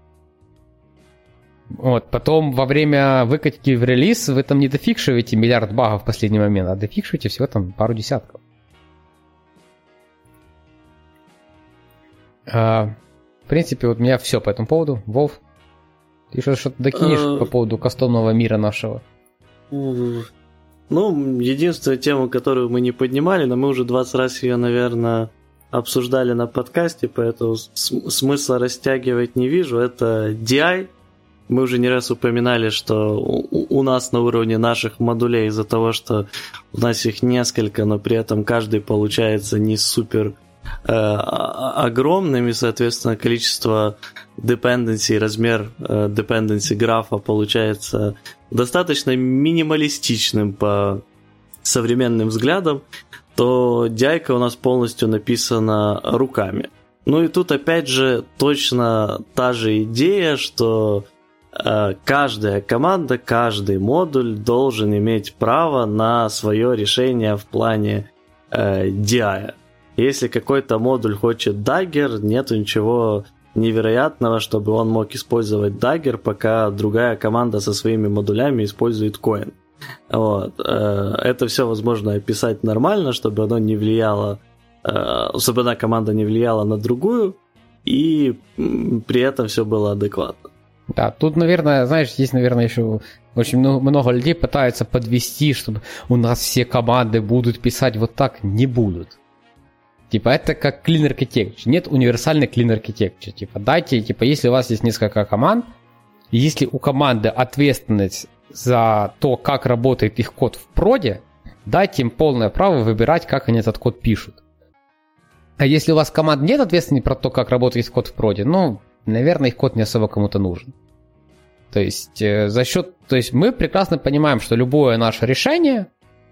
Speaker 2: Вот, потом во время выкатки в релиз вы там не дофикшиваете миллиард багов в последний момент, а дофикшиваете всего там пару десятков. А, в принципе, вот у меня все по этому поводу. Вов, ты что-то докинешь а... по поводу кастомного мира нашего?
Speaker 1: Ну, единственная тема, которую мы не поднимали, но мы уже 20 раз ее, наверное, обсуждали на подкасте, поэтому смысла растягивать не вижу. Это DI, мы уже не раз упоминали, что у, нас на уровне наших модулей из-за того, что у нас их несколько, но при этом каждый получается не супер э, огромным, и, соответственно, количество dependency, размер э, dependency графа получается достаточно минималистичным по современным взглядам, то дяйка у нас полностью написана руками. Ну и тут опять же точно та же идея, что э, каждая команда, каждый модуль должен иметь право на свое решение в плане э, DI. Если какой-то модуль хочет Dagger, нету ничего невероятного, чтобы он мог использовать Dagger, пока другая команда со своими модулями использует Coin. Вот. Э, это все возможно описать нормально, чтобы оно не влияло, э, чтобы одна команда не влияла на другую, и при этом все было адекватно.
Speaker 2: Да, тут, наверное, знаешь, есть, наверное, еще очень много, много людей пытаются подвести, чтобы у нас все команды будут писать вот так, не будут. Типа, это как clean architecture. Нет универсальной clean architecture. Типа, дайте, типа, если у вас есть несколько команд, если у команды ответственность за то, как работает их код в проде, дайте им полное право выбирать, как они этот код пишут. А если у вас команд нет ответственности про то, как работает код в проде, ну, наверное, их код не особо кому-то нужен. То есть э, за счет, то есть мы прекрасно понимаем, что любое наше решение,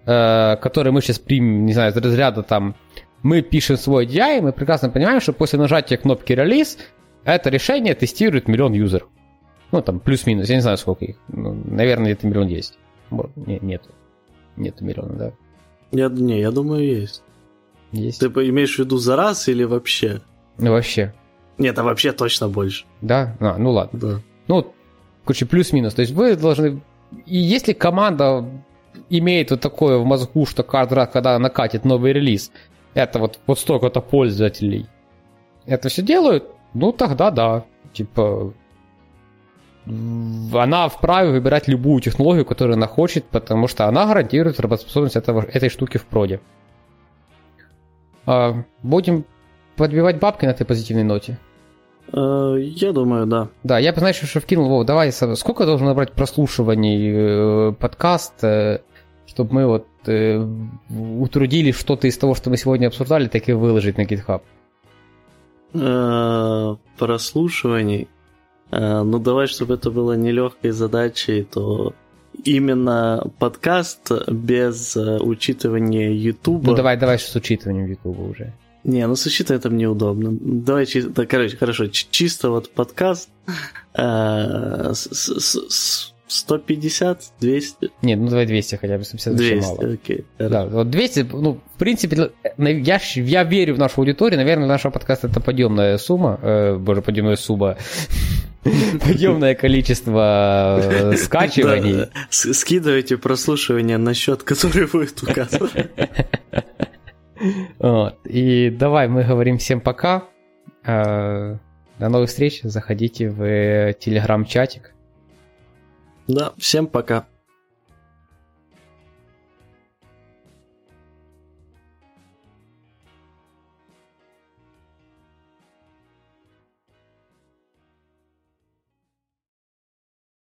Speaker 2: э, которое мы сейчас примем, не знаю, из разряда там, мы пишем свой DI, мы прекрасно понимаем, что после нажатия кнопки релиз это решение тестирует миллион юзеров. Ну, там, плюс-минус, я не знаю, сколько их. Ну, наверное, это миллион есть. Не, нет. Нет миллиона, да.
Speaker 1: Я, не, я думаю, есть.
Speaker 2: Есть.
Speaker 1: Ты имеешь в виду за раз или вообще?
Speaker 2: Ну, вообще.
Speaker 1: Нет, а вообще точно больше.
Speaker 2: Да? А, ну ладно.
Speaker 1: Да.
Speaker 2: Ну, короче, плюс-минус. То есть вы должны... И если команда имеет вот такое в мозгу, что каждый раз, когда накатит новый релиз, это вот, вот столько-то пользователей, это все делают, ну тогда да. Типа, она вправе выбирать любую технологию, которую она хочет, потому что она гарантирует работоспособность этого, этой штуки в проде. А, будем подбивать бабки на этой позитивной ноте?
Speaker 1: Э, я думаю, да.
Speaker 2: Да, я бы, знаешь, что вкинул, Вов, давай, сколько должен набрать прослушиваний э, подкаст, э, чтобы мы вот утрудили что-то из того, что мы сегодня обсуждали, так и выложить на GitHub?
Speaker 1: прослушиваний? Э, ну, давай, чтобы это было нелегкой задачей, то именно подкаст без э, учитывания Ютуба.
Speaker 2: Ну, давай, давай с учитыванием Ютуба уже.
Speaker 1: Не, ну с учитыванием неудобно. Давай чисто, короче, хорошо, чисто вот подкаст э, с, с, с 150, 200?
Speaker 2: Нет, ну давай 200 хотя бы, 150 200, мало.
Speaker 1: окей.
Speaker 2: Да, вот 200, ну, в принципе, я, я верю в нашу аудиторию, наверное, наш подкаст это подъемная сумма, э, боже, подъемная сумма, подъемное количество э, скачиваний.
Speaker 1: Скидывайте прослушивание на счет, который будет указан.
Speaker 2: И давай мы говорим всем пока. Э, до новых встреч. Заходите в телеграм-чатик.
Speaker 1: Да, всем пока.